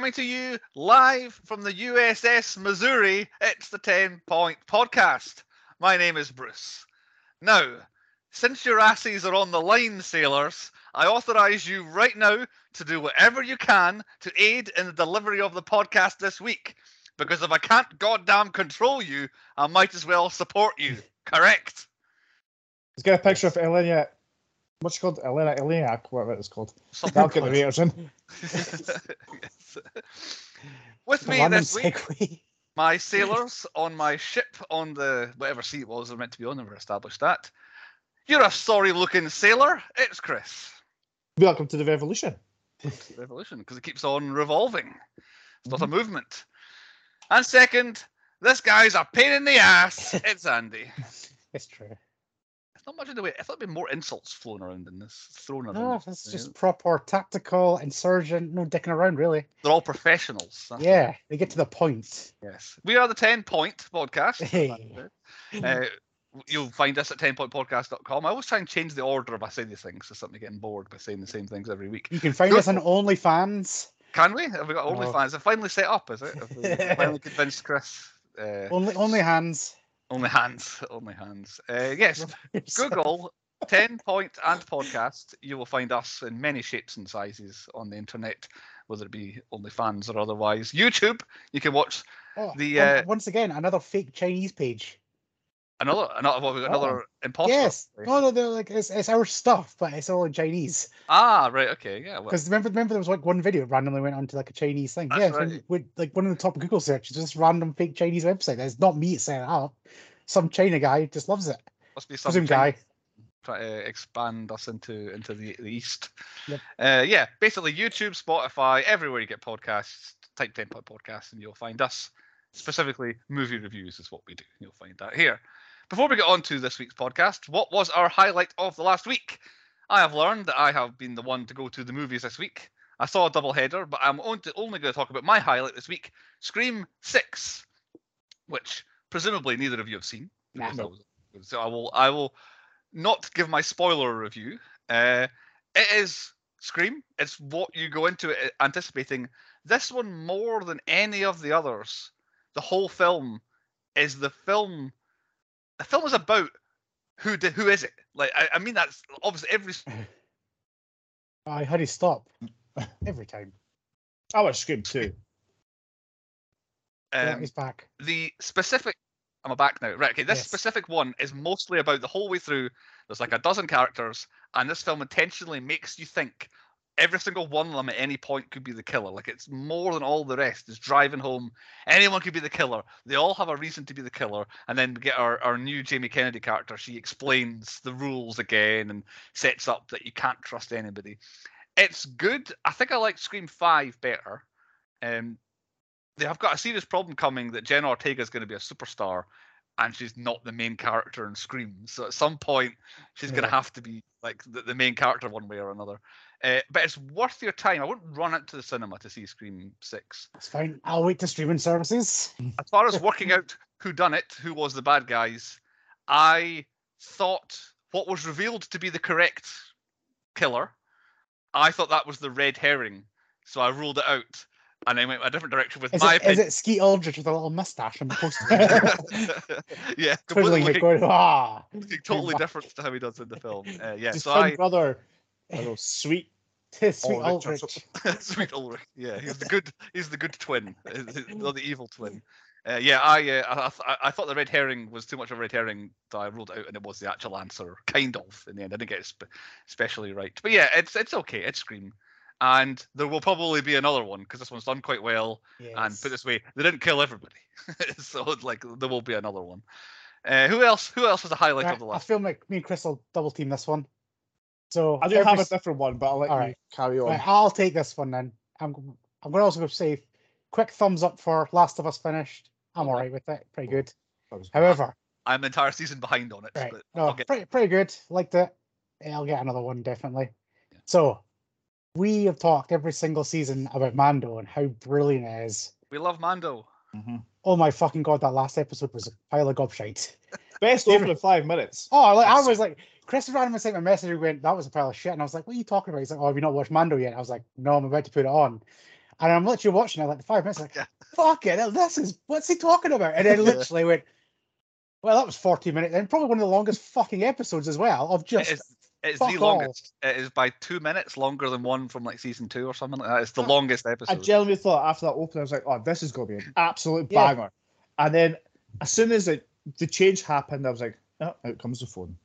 coming to you live from the USS Missouri. It's the 10 Point Podcast. My name is Bruce. Now, since your asses are on the line, sailors, I authorize you right now to do whatever you can to aid in the delivery of the podcast this week. Because if I can't goddamn control you, I might as well support you. Correct? Let's get a picture of Ellen Elena. What's she called? Elena Eleniak, whatever it's called. That'll get the raters in. Yes. With The me this week, segue. my sailors on my ship on the whatever sea it was they're meant to be on, never established that. You're a sorry looking sailor. It's Chris. Welcome to the revolution. Revolution, because it keeps on revolving. It's not a mm-hmm. movement. And second, this guy's a pain in the ass. It's Andy. It's true. It's not much in the way. I thought there'd be more insults flown around in this, thrown around. No, it's Yeah. just proper tactical insurgent, no dicking around really. They're all professionals. that's Yeah, they get to the point. Yes. We are the 10 Point Podcast. Hey. Uh, you'll find us at 10pointpodcast.com. I always try and change the order if I say these things so something getting bored by saying the same things every week. You can find us on OnlyFans. Can we? Have we got Oh. OnlyFans? It's finally set up, is it? Finally convinced Chris? Uh, Only only hands. Only hands. Only hands. Uh, yes. Google 10 Point and Podcast. You will find us in many shapes and sizes on the internet, whether it be OnlyFans or otherwise. YouTube, you can watch Oh, the, uh, once again another fake Chinese page. Another, another, what, we got, another imposter. yes. No, no, no, like it's, it's our stuff, but it's all in Chinese. Ah, right. Okay. Yeah. Well, Because remember, remember there was like one video randomly went onto like a Chinese thing. That's yeah, right. with like one of the top Google searches, just random fake Chinese website. It's not me setting it up. Some China guy just loves it. must be some Chinese guy. try to expand us into into the, the east. Yep. Uh, yeah, basically YouTube, Spotify, everywhere you get podcasts, type 10 Point Podcast and you'll find us. Specifically, movie reviews is what we do. You'll find that here. Before we get on to this week's podcast, what was our highlight of the last week? I have learned that I have been the one to go to the movies this week. I saw a double header, but I'm only going to talk about my highlight this week Scream 6, which presumably neither of you have seen. Nah. because that was- So I will I will not give my spoiler review. Uh, it is Scream. It's what you go into it anticipating. This one more than any of the others. The whole film is the film. The film is about who did who is it? Like I, I mean that's obviously every I had to stop every time. I was Scream too. Yeah, um, he's back. the specific I'm a back now. Right, okay. This Yes. specific one is mostly about the whole way through. There's like a dozen characters, and this film intentionally makes you think every single one of them at any point could be the killer. Like it's more than all the rest. It's driving home. Anyone could be the killer. They all have a reason to be the killer. And then we get our, our new Jamie Kennedy character. She explains the rules again and sets up that you can't trust anybody. It's good. I think I like Scream 5 better. Um, they have got a serious problem coming that Jenna Ortega is going to be a superstar, and she's not the main character in Scream. So at some point, she's going to have to be like the, the main character one way or another. Uh, but it's worth your time. I wouldn't run to the cinema to see Scream Six. It's fine. I'll wait to streaming services. As far as working out who done it, who was the bad guys, I thought what was revealed to be the correct killer. I thought that was the red herring, so I ruled it out, and I went a different direction with Is my it, is opinion. it Skeet Aldrich with a little mustache on the poster? yeah, completely it, going, ah. totally different to how he does in the film. Uh, yeah, His so I brother, Hello, sweet. Sweet Aldrich or sweet Ulrich. Yeah, he's the good. He's the good twin, not the evil twin. Uh, yeah, I, uh, I, I th- I thought the red herring was too much of a red herring, so I ruled it out, and it was the actual answer, kind of. In the end, I didn't get it spe- especially right, but yeah, it's it's okay. It's Scream, and there will probably be another one because this one's done quite well. And put this way, they didn't kill everybody, so like there will be another one. Uh, who else? Who else was a highlight Right, of the last? I feel like me and Chris will double team this one. So I do every have a different one, but I'll let you Alright. carry on. Right, I'll take this one then. I'm g- I'm going to also go say quick thumbs up for Last of Us finished. I'm Okay. alright with it, pretty good. However, I'm the entire season behind on it, right, but no, I'll get pretty pretty good. Liked it. Yeah, I'll get another one definitely. Yeah. So we have talked every single season about Mando and how brilliant it is. we love Mando. Mhm. Oh my fucking god, that last episode was a pile of gobshite. Best over five minutes. Oh, like, I was like, Chris randomly sent me a message and went, that was a pile of shit. And I was like, what are you talking about? He's like, oh, have you not watched Mando yet? I was like, no, I'm about to put it on. And I'm literally watching it like the five minutes, like, Yeah. fuck it, this is what's he talking about? And then literally went, well, that was 40 minutes, and probably one of the longest fucking episodes as well of just is, it's the all. longest. It is by two minutes longer than one from like season two or something like that. It's the I- longest episode. I genuinely thought after that opening, I was like, "Oh, this is gonna be an absolute Yeah. banger." And then as soon as it, the change happened, I was like, "Oh, out comes the phone."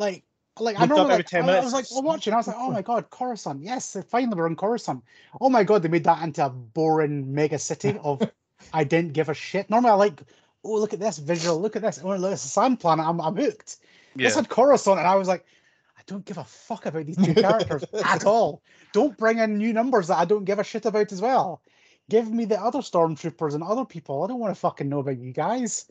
like like I Looked normally every like, 10 I, I was like like, watching. I was like, oh my god, Coruscant! Yes, they finally we're in Coruscant. Oh my god, they made that into a boring mega city of I didn't give a shit. Normally, I like, oh look at this visual, look at this. Oh look, it's a sand planet. I'm I'm hooked. yeah. This had Coruscant, and I was like, I don't give a fuck about these two characters at all. Don't bring in new numbers that I don't give a shit about as well. Give me the other stormtroopers and other people. I don't want to fucking know about you guys.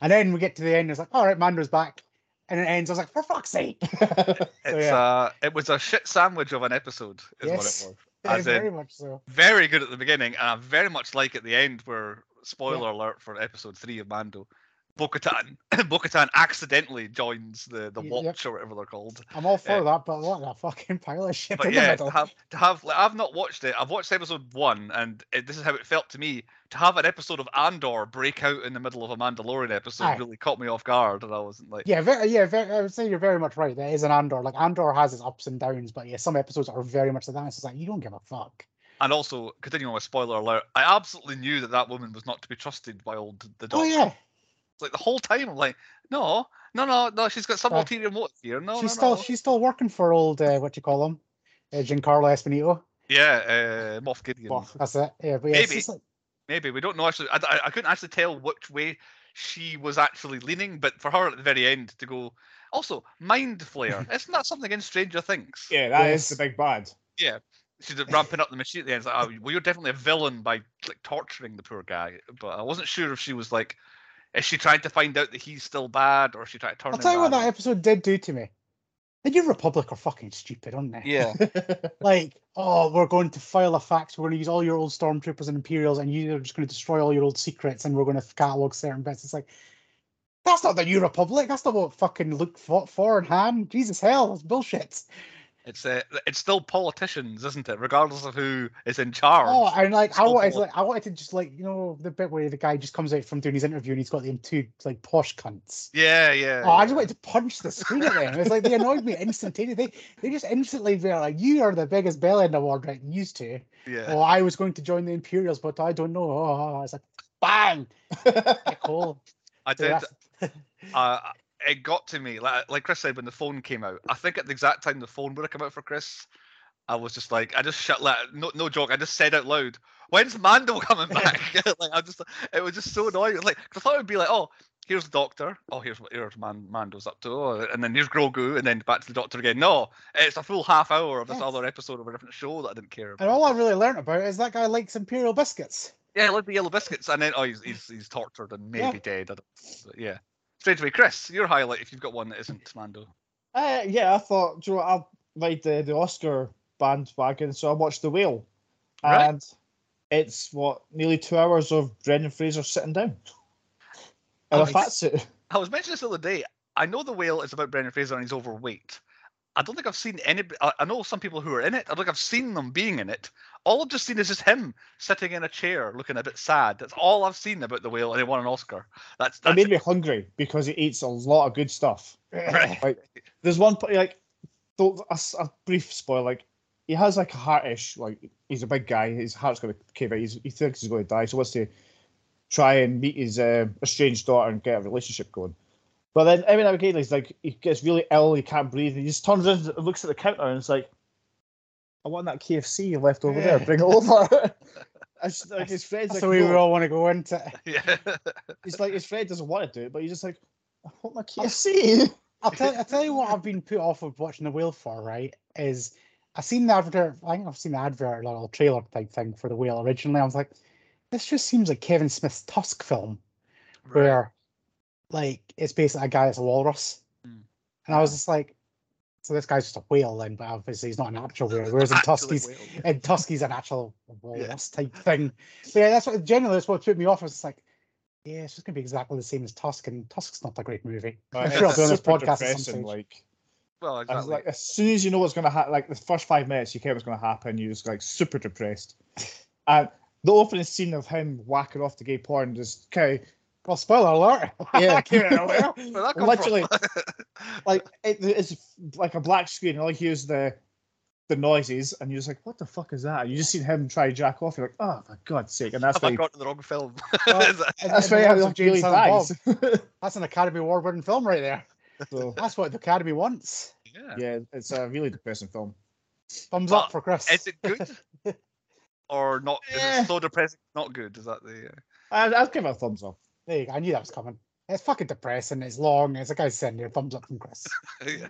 And then we get to the end, it's like, all right, Mando's back. And it ends. I was like, for fuck's sake. It's yeah. uh, it was a shit sandwich of an episode, is Yes. what it was. Yeah, As in, very much so. very good at the beginning, and I very much like at the end where spoiler alert for episode three of Mando. Bo-Katan, Bo-Katan accidentally joins the the Watch yep. or whatever they're called. I'm all for Yeah. that, but what a fucking pile of shit But in yeah, the to have to have like, I've not watched it. I've watched episode one, and it, this is how it felt to me. To have an episode of Andor break out in the middle of a Mandalorian episode Aye. really caught me off guard, and I wasn't like, Yeah, very, yeah, very, I would say you're very much right. That is an Andor. Like Andor has its ups and downs, but yeah, some episodes are very much like that. It's just like you don't give a fuck. And also, continuing with spoiler alert, I absolutely knew that that woman was not to be trusted by old the Oh yeah, Like the whole time, I'm like, no, no, no, no, she's got some Uh, ulterior motive here. No, she's no, still no. she's still working for old uh, what do you call him, uh, Giancarlo Esposito. Yeah, uh, Moff Gideon. Moff. That's it. Yeah, but yeah, Maybe. like, Maybe we don't know actually. I, I, I couldn't actually tell which way she was actually leaning, but for her at the very end to go. Also, mind flayer. Isn't that something in Stranger Things? yeah, that is Yes. the big bad. Yeah. She's ramping up the machine at the end. It's like, oh, well, you're definitely a villain by like torturing the poor guy. But I wasn't sure if she was like, is she trying to find out that he's still bad, or is she trying to turn I'll tell you what that episode did do to me. The New Republic are fucking stupid, aren't they? Yeah. Like, oh, we're going to file a fax. We're going to use all your old stormtroopers and Imperials, and you're just going to destroy all your old secrets, and we're going to catalog certain bits. It's like, that's not the New Republic. That's not what fucking Luke fought for in Han. Jesus hell, that's bullshit. It's uh, it's still politicians, isn't it? Regardless of who is in charge. Oh, and like, I wanted, to, like, I wanted to just like, you know, the bit where the guy just comes out from doing his interview and he's got them two like posh cunts. yeah, yeah. Oh, I just wanted to punch the screen at them. It's like they annoyed me instantaneously. They, they just instantly were like, "You are the biggest bell end award, right? Used to." yeah. Oh, I was going to join the Imperials, but I don't know. Oh, I was like, bang, yeah, cool. I did. uh, it got to me like like Chris said when the phone came out. I think at the exact time the phone would have come out for Chris, I was just like, I just shut like no no joke. I just said out loud, "When's Mando coming back?" like I just it was just so annoying. Like I thought it would be like, oh. Here's the doctor. Oh, here's what here's Man Mando's up to. Oh, and then here's Grogu, and then back to the doctor again. No, it's a full half hour of this Yes. other episode of a different show that I didn't care about. And all I really learned about is that guy likes Imperial biscuits. Yeah, I like the yellow biscuits, and then oh, he's he's, he's tortured and maybe Yeah. dead. I don't, but yeah. Straight away, Chris, your highlight if you've got one that isn't Mando. Uh, yeah, I thought, do you know what, I ride the, the Oscar bandwagon, so I watched The Whale. Right. And it's what, nearly two hours of Brendan Fraser sitting down. In Oh, a fat suit. I was mentioning this the other day. I know the whale is about Brendan Fraser and he's overweight. I don't think I've seen any. I know some people who are in it. I don't think I've seen them being in it. All I've just seen is just him sitting in a chair, looking a bit sad. That's all I've seen about the whale, and he won an Oscar. That's It that's made me hungry because he eats a lot of good stuff. Right. Like, there's one, po- like, a, a brief spoil, like, he has like a heartish, like, he's a big guy, his heart's going to cave out, he's, he thinks he's going to die, so wants to try and meet his uh, estranged daughter and get a relationship going. But then every now and again, he's like, he gets really ill, he can't breathe, and he just turns around and looks at the counter and it's like, I want that KFC you left over there, bring it over. It's like his friend's That's like, the way we all want to go into it. yeah. He's like, his friend doesn't want to do it, but he's just like, I want my KFC. I'll tell, I'll tell you what I've been put off of watching the whale for, right? Is I've seen the advert, I think I've seen the advert, like a trailer type thing for the whale originally. I was like, this just seems like Kevin Smith's Tusk film, Right. where like it's basically a guy that's a walrus. Mm. And I was just like, so this guy's just a whale then, but obviously he's not an actual whale. Whereas in Tusk, Actually he's, whale. and Tusky's an actual walrus type thing. But yeah, that's what generally that's what put me off. I was just like, yeah, it's just gonna be exactly the same as Tusk, and Tusk's not a great movie. I'm It's sure I'll be on this podcast at some stage. Like, Well, I was exactly. like, as soon as you know what's going to happen, like the first five minutes, you care what's going to happen, you're just like super depressed. And the opening scene of him whacking off the gay porn just kind Well, spoiler alert. Yeah. Give it away. Where'd that come Literally. like it, it's like a black screen. All you hear is the the noises, and you're just like, "What the fuck is that?" And you just seen him try to jack off. You're like, "Oh, for God's sake!" And that's Have I got to the wrong film? Well, Is that- in- that's why the I words of really James dies. That's an Academy Award winning film right there. so, That's what the Academy wants. yeah. yeah, it's a really depressing film. Thumbs But up for Chris. Is it good? or not? Is Eh. it so depressing? Not good. Is that the? Uh... I'd, I'd give it a thumbs up. There you go. I knew that was coming. It's fucking depressing. It's long. It's a guy sending you a thumbs up from Chris. yeah.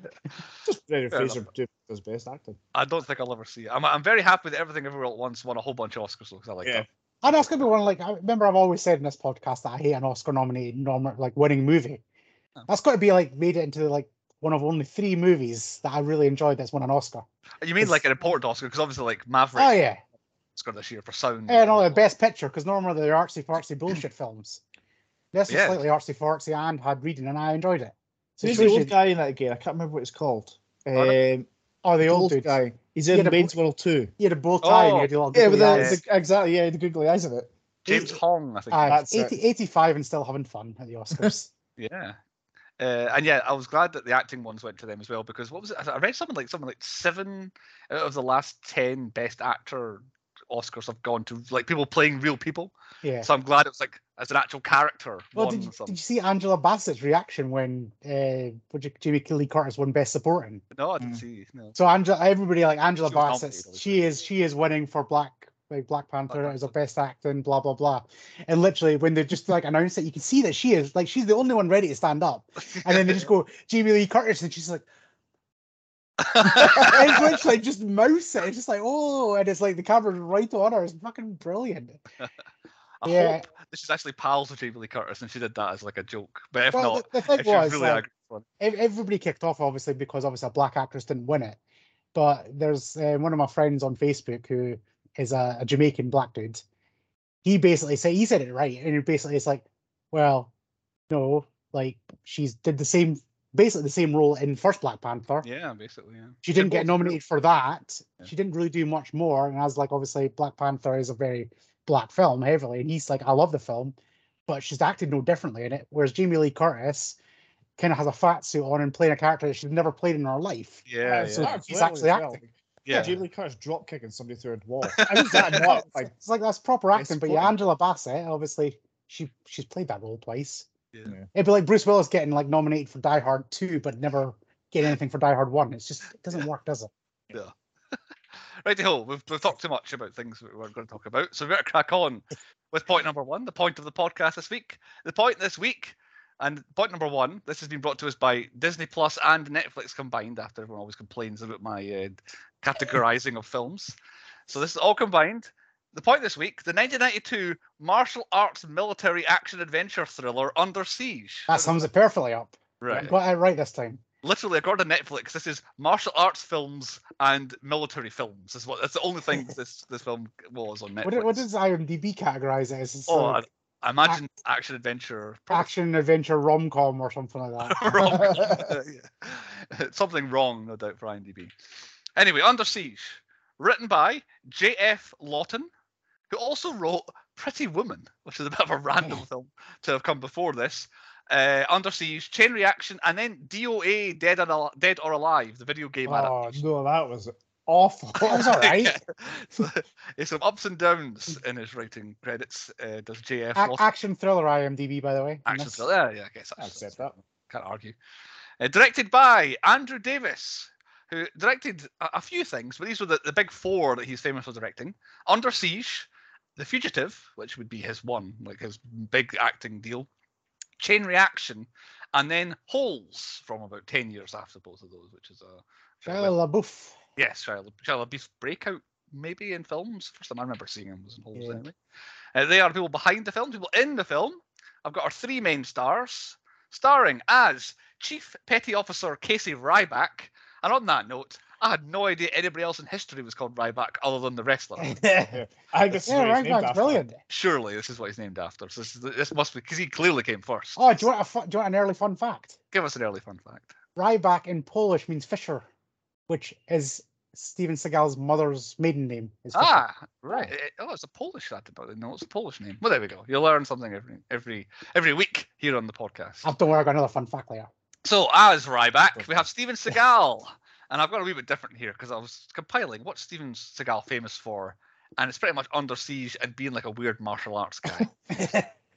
Just Brendan Fraser did his best acting. I don't think I'll ever see it. I'm, I'm very happy that everything everywhere at once won a whole bunch of Oscars because I like Yeah. that. And that's gonna be one like I remember I've always said in this podcast that I hate an Oscar nominated nom- like winning movie. Oh. That's got to be like made it into like one of only three movies that I really enjoyed that's won an Oscar. You mean It's- like an important Oscar? Because obviously, like Maverick Oh yeah, Oscar this year for sound. yeah, no, the best picture because normally they're artsy fartsy bullshit films. This was Yeah. slightly artsy fartsy and had reading, and I enjoyed it. So Who's it the shows old guy in that again? I can't remember what it's called. Um, oh, the the old old dude. guy. He's in had a Bates bo- World Two. He had a bow tie and he Oh, had the little Yeah, with googly the, the exactly yeah, the googly eyes of it. James Hong, I think. Aye, That's it. 80, 85 and still having fun at the Oscars. Yeah. Uh, and yeah, I was glad that the acting ones went to them as well because what was it? I read something like something like seven out of the last ten best actor Oscars have gone to like people playing real people. yeah. So I'm glad it was like as an actual character. Well, did you, did you see Angela Bassett's reaction when uh, what did Jamie Lee Curtis won Best Supporting? No, I didn't Mm. see. No. So Angela, everybody like Angela She Bassett, she is she is winning for Black like Black Panther as a Panther. best acting, blah blah blah. And literally, when they just like announce it, you can see that she is like she's the only one ready to stand up. And then they just go Jamie Lee Curtis, and she's like, and it's literally just mouse it. It's just like oh, and it's like the camera's right on her. It's fucking brilliant. I Yeah. hope this is actually pals with Jamie Lee Curtis and she did that as like a joke. But if well, not, the, the if was really like, everybody kicked off obviously because obviously a black actress didn't win it. But there's uh, one of my friends on Facebook who is a, a Jamaican black dude. He basically said he said it right, and it basically it's like, well, no, like she's did the same, basically the same role in first Black Panther. Yeah, basically. Yeah. She didn't get nominated for that. Yeah. She didn't really do much more. And as like obviously Black Panther is a very black film heavily, and he's like, I love the film, but she's acted no differently in it. Whereas Jamie Lee Curtis kind of has a fat suit on and playing a character that she's never played in her life. Yeah, so yeah. He's actually well. acting. Yeah, yeah. Jamie Lee Curtis drop kicking somebody through a wall. I was that not it's, like it's like that's proper Yes, acting. But yeah, quite. Angela Bassett, obviously, she she's played that role twice. yeah. Yeah. It'd be like Bruce Willis getting like nominated for Die Hard 2, but never getting anything for Die Hard 1. It's just it doesn't work, does it? Righty ho, we've, we've talked too much about things we weren't going to talk about, so we better crack on with point number one, the point of the podcast this week. The point this week, and point number one, this has been brought to us by Disney Plus and Netflix combined. After everyone always complains about my uh, categorizing of films, so this is all combined. The point this week: the 1992 martial arts military action adventure thriller Under Siege. That sums it perfectly up. right. Got it right this time. Literally according to Netflix, this is martial arts films and military films. Is what that's the only thing this this film was on Netflix. What, what does IMDb categorize as? It's oh, like I, imagine action adventure. probably action adventure rom com or something like that. Something wrong, no doubt, for IMDb. Anyway, Under Siege, written by J.F. Lawton, who also wrote Pretty Woman, which is a bit of a random film to have come before this. Uh, Under Siege, Chain Reaction, and then DOA Dead or, Al- Dead or Alive, the video game oh adaptation. no, that was awful. That was all right. it's some ups and downs in his writing credits. Uh, does JF A- action thriller IMDb, by the way. action this- thriller? Yeah, yeah, I guess I accept that. can't argue. Uh, directed by Andrew Davis, who directed a, a few things, but these were the, the big four that he's famous for directing: Under Siege, The Fugitive, which would be his one, like his big acting deal, Chain Reaction, and then Holes from about ten years after both of those, which is a Shia LaBeouf. Yes, Shia, La- Shia LaBeouf's breakout maybe in films. First time I remember seeing him was in Holes Yeah. anyway. Uh, they are people behind the film, people in the film. I've got our three main stars, starring as Chief Petty Officer Casey Ryback. And on that note, I had no idea anybody else in history was called Ryback other than the wrestler. yeah, I think this is what he's named right after. brilliant. Surely this is what he's named after. So this, is, this must be because he clearly came first. Oh, do you want a fu- do you want an early fun fact? Give us an early fun fact. Ryback in Polish means fisher, which is Steven Seagal's mother's maiden name. Is Fisher. Ah, right. Eh, Oh, it's a Polish. That about no, it's a Polish name. Well, there we go. You learn something every every every week here on the podcast. Oh, don't worry, I got another fun fact later. So as Ryback, we have Steven Seagal, and I've got a wee bit different here because I was compiling what's Steven Seagal famous for, and it's pretty much Under Siege and being like a weird martial arts guy.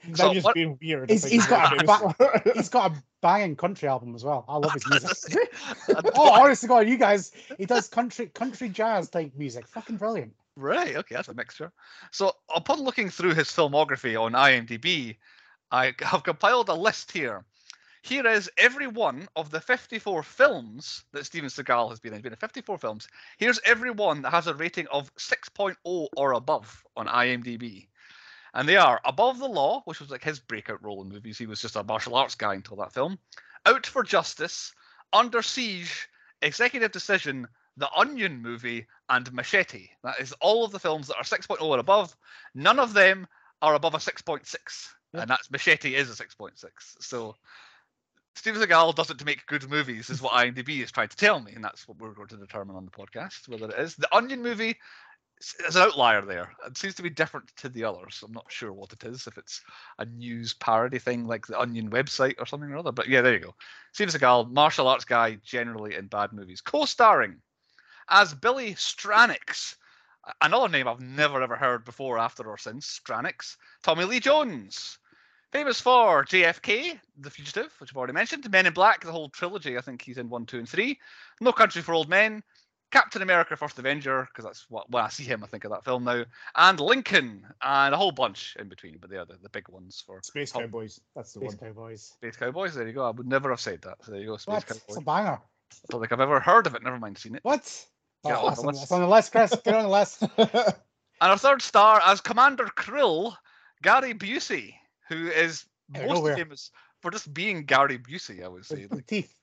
Now So just what- being weird. He's- I he's got a famous for. He's got a banging country album as well. I love his music. Oh, honestly, God, you guys, he does country country jazz type music. Fucking brilliant. Right, okay, that's a mixture. So, upon looking through his filmography on IMDb, I have compiled a list here. Here is every one of the 54 films that Steven Seagal has been in. He's been in 54 films. Here's every one that has a rating of 6.0 or above on IMDb. And they are Above the Law, which was like his breakout role in movies. He was just a martial arts guy until that film. Out for Justice, Under Siege, Executive Decision, The Onion Movie, and Machete. That is all of the films that are 6.0 or above. None of them are above a 6.6, Yeah. and that's Machete is a 6.6. So Steven Seagal does it to make good movies, is what IMDb is trying to tell me, and that's what we're going to determine on the podcast whether it is. The Onion Movie is an outlier there. It seems to be different to the others. I'm not sure what it is, if it's a news parody thing like the Onion website or something or other. But yeah, there you go. Steven Seagal, martial arts guy, generally in bad movies. Co-starring as Billy Stranix, another name I've never ever heard before, after or since. Stranix, Tommy Lee Jones, famous for JFK, The Fugitive, which I've already mentioned, Men in Black, the whole trilogy. I think he's in one, two, and three. No Country for Old Men, Captain America: First Avenger, because that's what when I see him, I think of that film now, and Lincoln, and a whole bunch in between. But they are the, the big ones for Space Tom- Cowboys. That's the Space one. Cowboys. Space Cowboys. There you go. I would never have said that. So there you go, Space What? It's Cowboys. a banger. I don't think I've ever heard of it. Never mind seen it. What? Get Oh, on that's, the on, list. that's on the list, Chris. Get on the list. And our third star as Commander Krill, Gary Busey, who is most nowhere. famous for just being Gary Busey, I would say. Like, teeth.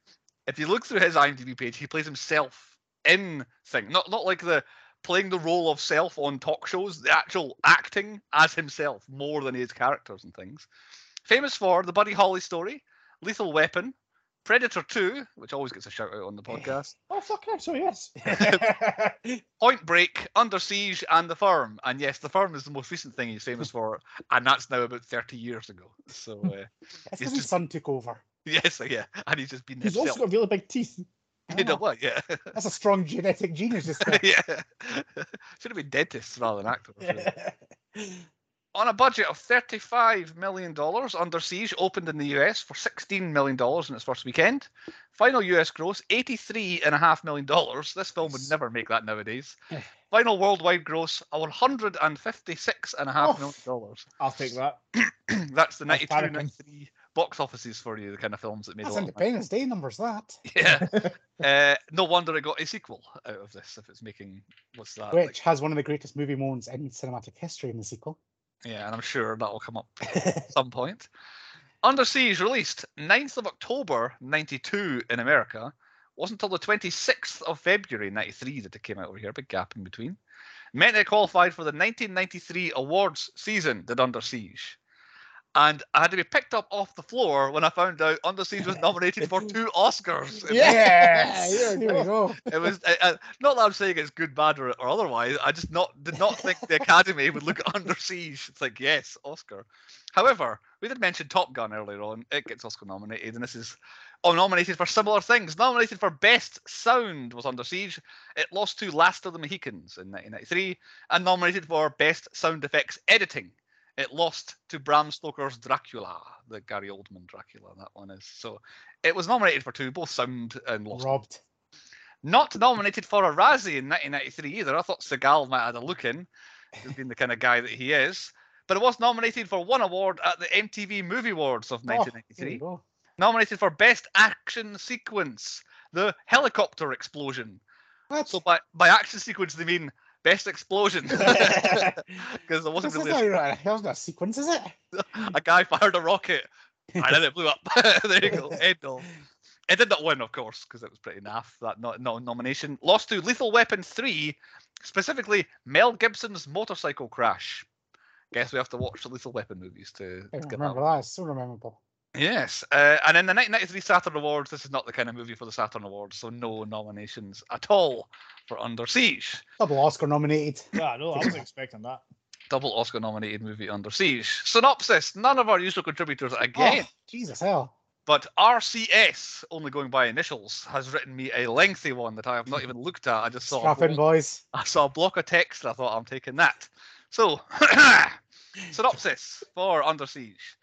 if you look through his IMDb page, he plays himself in thing, not not like the playing the role of self on talk shows, the actual acting as himself more than his characters and things. Famous for the Buddy Holly story, Lethal Weapon, Predator 2, which always gets a shout out on the podcast, oh fuck yeah! So yes. Point Break, Under Siege, and The Firm. And yes, The Firm is the most recent thing he's famous for, and that's now about 30 years ago. So, uh, That's He's because his just- son took over. yes, yeah, and he's just been He's himself. also got really big teeth. You know Ah, what? Yeah. That's a strong genetic genius. Yeah. Should have been dentists rather than actors. really. On a budget of $35 million, Under Siege opened in the US for $16 million in its first weekend. Final US gross, $83.5 million. This film would never make that nowadays. Final worldwide gross, $156.5 million. I'll take that. That's the 92 panicking. 93 box offices for you, the kind of films that made That's a lot. Independence Day numbers. That. Yeah. uh, no wonder it got a sequel out of this if it's making, what's that? which like- has one of the greatest movie moments in cinematic history in the sequel. Yeah, and I'm sure that will come up at some point. Under Siege released 9th of October 92 in America. Wasn't until the 26th of February 93 that it came out over here, big gap in between. Meant it qualified for the 1993 awards season, did Under Siege. And I had to be picked up off the floor when I found out Under Siege was nominated for two Oscars. Yeah, Yes! There we go. it was uh, uh, not that I'm saying it's good, bad, or, or otherwise. I just not did not think the Academy would look at Under Siege. It's like yes, Oscar. However, we did mention Top Gun earlier on. It gets Oscar nominated, and this is oh nominated for similar things. Nominated for Best Sound was Under Siege. It lost to Last of the Mohicans in 1993, and nominated for Best Sound Effects Editing. It lost to Bram Stoker's Dracula, the Gary Oldman Dracula. That one is so. It was nominated for two, both sound and lost Robbed. not nominated for a Razzie in 1993 either. I thought Seagal might have had a look in, being the kind of guy that he is. But it was nominated for one award at the MTV Movie Awards of Oh, there you 1993. go. nominated for Best Action Sequence, the helicopter explosion. What? So by, by action sequence, they mean best explosion. Because there wasn't This is really not. That was not a sequence, is it? a, guy fired a rocket and then it blew up. there you go. It did not win, of course, because it was pretty naff that not, not nomination. Lost to Lethal Weapon 3, specifically Mel Gibson's motorcycle crash. Guess we have to watch the Lethal Weapon movies to, to get remember one. that. It's so memorable. Yes, uh, and in the 1993 Saturn Awards, this is not the kind of movie for the Saturn Awards, so no nominations at all for Under Siege. Double Oscar nominated. Yeah, no, I wasn't expecting that. Double Oscar nominated movie Under Siege. Synopsis None of our usual contributors again, Oh, Jesus hell. but RCS, only going by initials, has written me a lengthy one that I have not even looked at. I just saw a Strap block- boys. I saw a block of text and I thought I'm taking that. So, synopsis for Under Siege.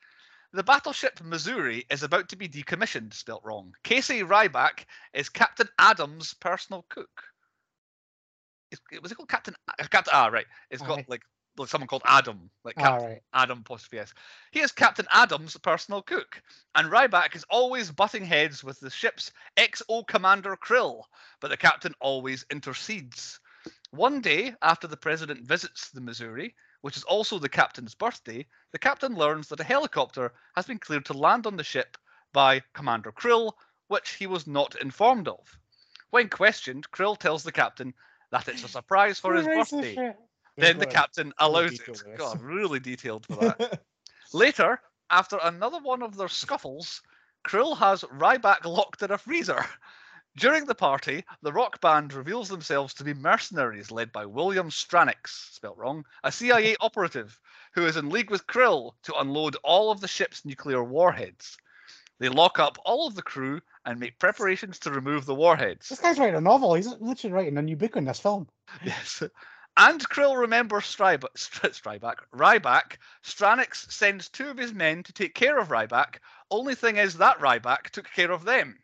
The battleship Missouri is about to be decommissioned, spelt wrong. Casey Ryback is Captain Adams' personal cook. Is, was it called Captain? uh, Captain Ah, right. It's got Aye. like, someone called Adam, like Captain All right. Adam apostrophe S. He is Captain Adams' personal cook, and Ryback is always butting heads with the ship's XO commander Krill, but the captain always intercedes. One day, after the president visits the Missouri, which is also the captain's birthday, the captain learns that a helicopter has been cleared to land on the ship by Commander Krill, which he was not informed of. When questioned, Krill tells the captain that it's a surprise for his birthday. Then the captain allows it. detailed. God, really detailed for that. Later, after another one of their scuffles, Krill has Ryback locked in a freezer. During the party, the rock band reveals themselves to be mercenaries led by William Stranix, spelt wrong, a CIA operative who is in league with Krill to unload all of the ship's nuclear warheads. They lock up all of the crew and make preparations to remove the warheads. This guy's writing a novel. He's literally writing a new book on this film. Yes. And Krill remembers Stryb- Str- Stryback, Ryback. Stranix sends two of his men to take care of Ryback. Only thing is that Ryback took care of them.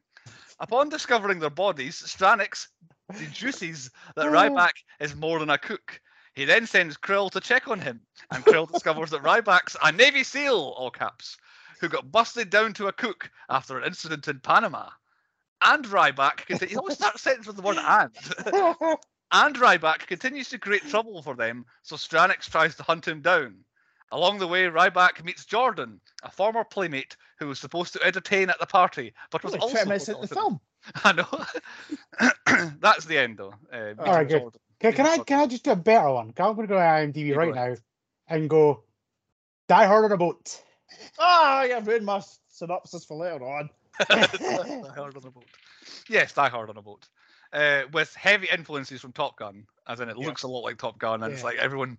Upon discovering their bodies, Stranix deduces that Oh. Ryback is more than a cook. He then sends Krill to check on him, and Krill discovers that Ryback's a Navy SEAL, all caps, who got busted down to a cook after an incident in Panama. And Ryback, conti- he always starts sentences with the word and. And Ryback continues to create trouble for them, so Stranix tries to hunt him down. Along the way, Ryback meets Jordan, a former playmate who was supposed to entertain at the party, but was also 20 minutes the film. I know. That's the end, though. Uh, meeting Alright, good. Can, can I can I just do a better one? I'm gonna go to IMDb Yeah, go right now and go Die Hard on a boat. Ah, I've read my synopsis for later on. Die Hard on a boat. Yes, Die Hard on a boat. Uh, with heavy influences from Top Gun, as in it Yeah. looks a lot like Top Gun, and it's like everyone,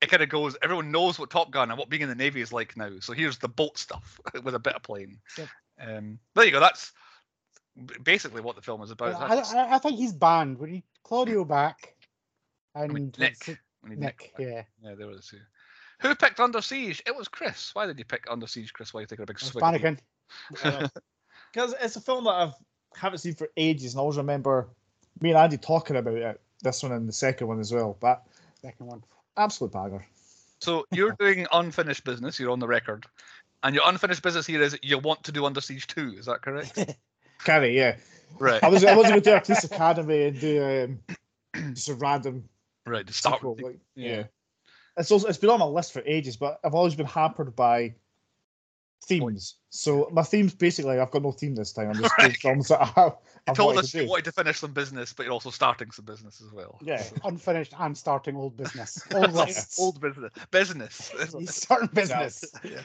it kind of goes, everyone knows what Top Gun and what being in the Navy is like now. So here's the boat stuff with a bit of plane. Yep. Um, there you go. That's basically what the film is about. I, I, I think he's banned. We need Claudio back. And mean, what's Nick. we need Nick, back. yeah. Yeah, there were the two. Who picked Under Siege? It was Chris. Why did you pick Under Siege, Chris? Why are you taking a big It's swig? of Mannequin. Because it's a film that I've haven't seen for ages, and I always remember me and Andy talking about it. This one and the second one as well. But Second one. Absolute bagger. So you're doing unfinished business. You're on the record, and your unfinished business here is you want to do Under Siege two. Is that correct? Carry, yeah. right. I was I was going to do a police academy and do um, just a random Right. To start sequel, with. like, yeah. yeah. It's also it's been on my list for ages, but I've always been hampered by themes. So my themes basically I've got no theme this time. I'm just doing films that I have. You told us to you wanted to finish some business, but you're also starting some business as well. Yeah. Unfinished and starting old business. Old. Old business. Business. He's starting business. yeah.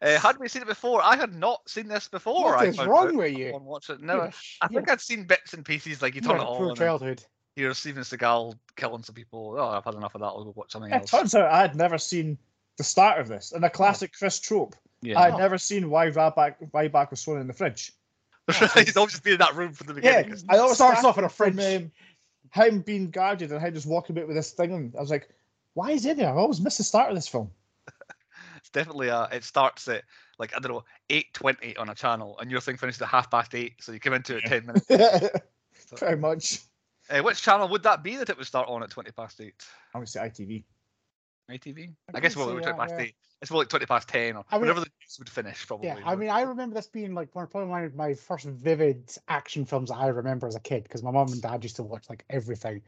Uh, had we seen it before? I had not seen this before. What I is wrong out with you? watch it. No, a I think I'd seen bits and pieces. Like you turn a it on. poor childhood. Here's Steven Seagal killing some people. Oh, I've had enough of that. I'll go watch something It else. turns out I had never seen the start of this. And a classic Chris trope. Yeah. I'd Oh. never seen why Ryback Ryback was thrown in the fridge. He's always been in that room from the beginning. Yeah, beginning. 'cause- I always Starts off in a from fridge. um, him being guarded and him just walking about with this thing. And I was like, why is he in there? I always miss the start of this film. It's definitely a. It starts at like I don't know eight twenty on a channel, and your thing finishes at half past eight, so you come into it Yeah. ten minutes. Pretty much. Uh, which channel would that be that it would start on at twenty past eight? I would say ITV. ITV. I I, guess well, see twenty that, past eight. It's more like twenty past ten or I mean- whenever the news would finish. Probably. Yeah, I mean, I remember this being like one probably one of my first vivid action films that I remember as a kid because my mom and dad used to watch like everything,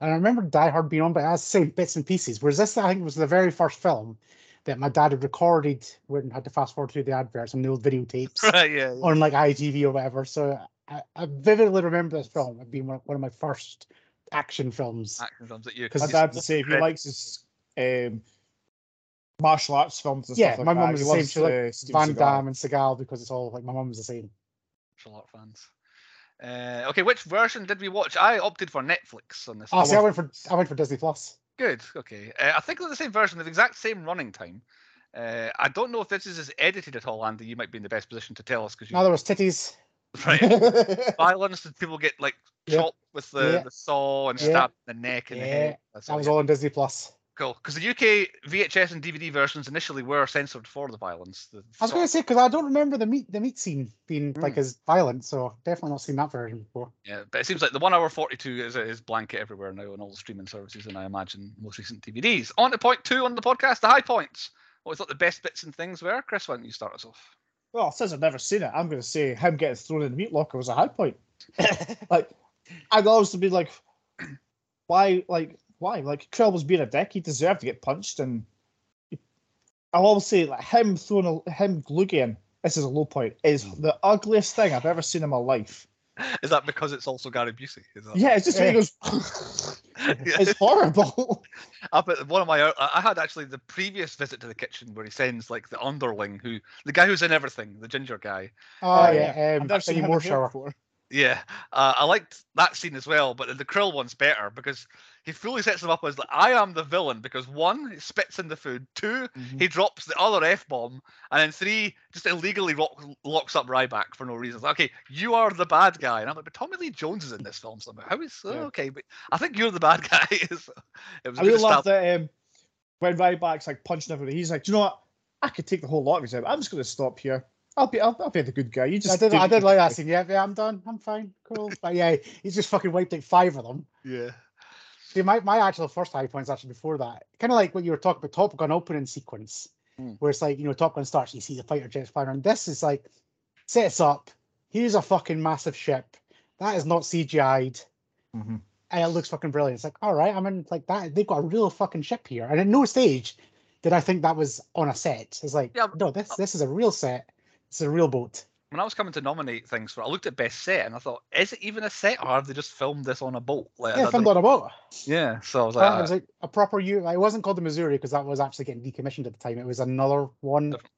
and I remember Die Hard being on, but as I say, bits and pieces. Whereas this, I think, was the very first film that my dad had recorded, wouldn't had to fast forward through the adverts on the old videotapes right. Yeah. yeah. on like ITV or whatever. So I, I vividly remember this film being one, one of my first action films. Action films that you. Because My dad would say if he likes his um, martial arts films and Yeah, stuff like my that. mum was the same. loves, She like uh, Van Damme and Seagal because it's all like my mum was the same. Martial art fans. Uh, okay, which version did we watch? I opted for Netflix on this. Oh, one. see, I went for I went for Disney Plus. Good. Okay. Uh, I think they're the same version, the exact same running time. Uh, I don't know if this is as edited at all, Andy. You might be in the best position to tell us because you Now there was titties. right. Violence. Did people get like Yeah. chopped with the, Yeah. the saw and Yeah. stabbed in the neck and the head? That's That all, was all on Disney Plus. Cool. Because the UK VHS and DVD versions initially were censored for the violence. The I was going to say because I don't remember the meat the meat scene being like Mm. as violent, so definitely not seen that version before. Yeah, but it seems like the one hour forty two is is blanket everywhere now on all the streaming services, and I imagine most recent DVDs. On to point two on the podcast, the high points. What we thought the best bits and things were. Chris, why don't you start us off? well, since I've never seen it, I'm going to say him getting thrown in the meat locker was a high point. like, I'd always be like, why? Like, why? Like, Krill was being a dick. He deserved to get punched, and I'll always say like him throwing a, him glue gun. This is a low point. Is the ugliest thing I've ever seen in my life. Is that because it's also Gary Busey? Is that... Yeah, it's just when he Yeah. goes. it's horrible. Up at one of my, I I had actually the previous visit to the kitchen where he sends like the underling, who the guy who's in everything, the ginger guy. Oh Uh, yeah, I've um, never seen Benny him Moore shower. before. Yeah, uh, I liked that scene as well, but the Krill one's better because he fully sets him up as like, I am the villain because one, he spits in the food, two, he drops the other f bomb, and then three, just illegally lock, locks up Ryback for no reason. Like, okay, you are the bad guy, and I'm like, but Tommy Lee Jones is in this film somehow. How is oh, Yeah. okay? But I think you're the bad guy. So it was I really love that um, when Ryback's like punching everybody, he's like, Do you know what? I could take the whole lot of his out. I'm just going to stop here. I'll be, I'll, I'll be the good guy. You just I did, do I did you like do." that scene. Yeah, yeah, I'm done. I'm fine. Cool. But yeah, he's just fucking wiped out five of them. Yeah. See, my, my actual first high points actually before that, kind of like what you were talking about Top Gun opening sequence, Hmm. where it's like, you know, Top Gun starts, you see the fighter jets flying And this is like, sets up, here's a fucking massive ship. That is not CGI'd. Mhm. And it looks fucking brilliant. It's like, all right, I'm in, like that, they've got a real fucking ship here. And at no stage did I think that was on a set. It's like, Yeah, no, this this is a real set. It's a real boat. When I was coming to nominate things for, I looked at best set and I thought, is it even a set or have they just filmed this on a boat? Like, Yeah, I- filmed on a boat. yeah. So I was like, Uh, it was like a proper U. It wasn't called the Missouri because that was actually getting decommissioned at the time. It was another one. Different.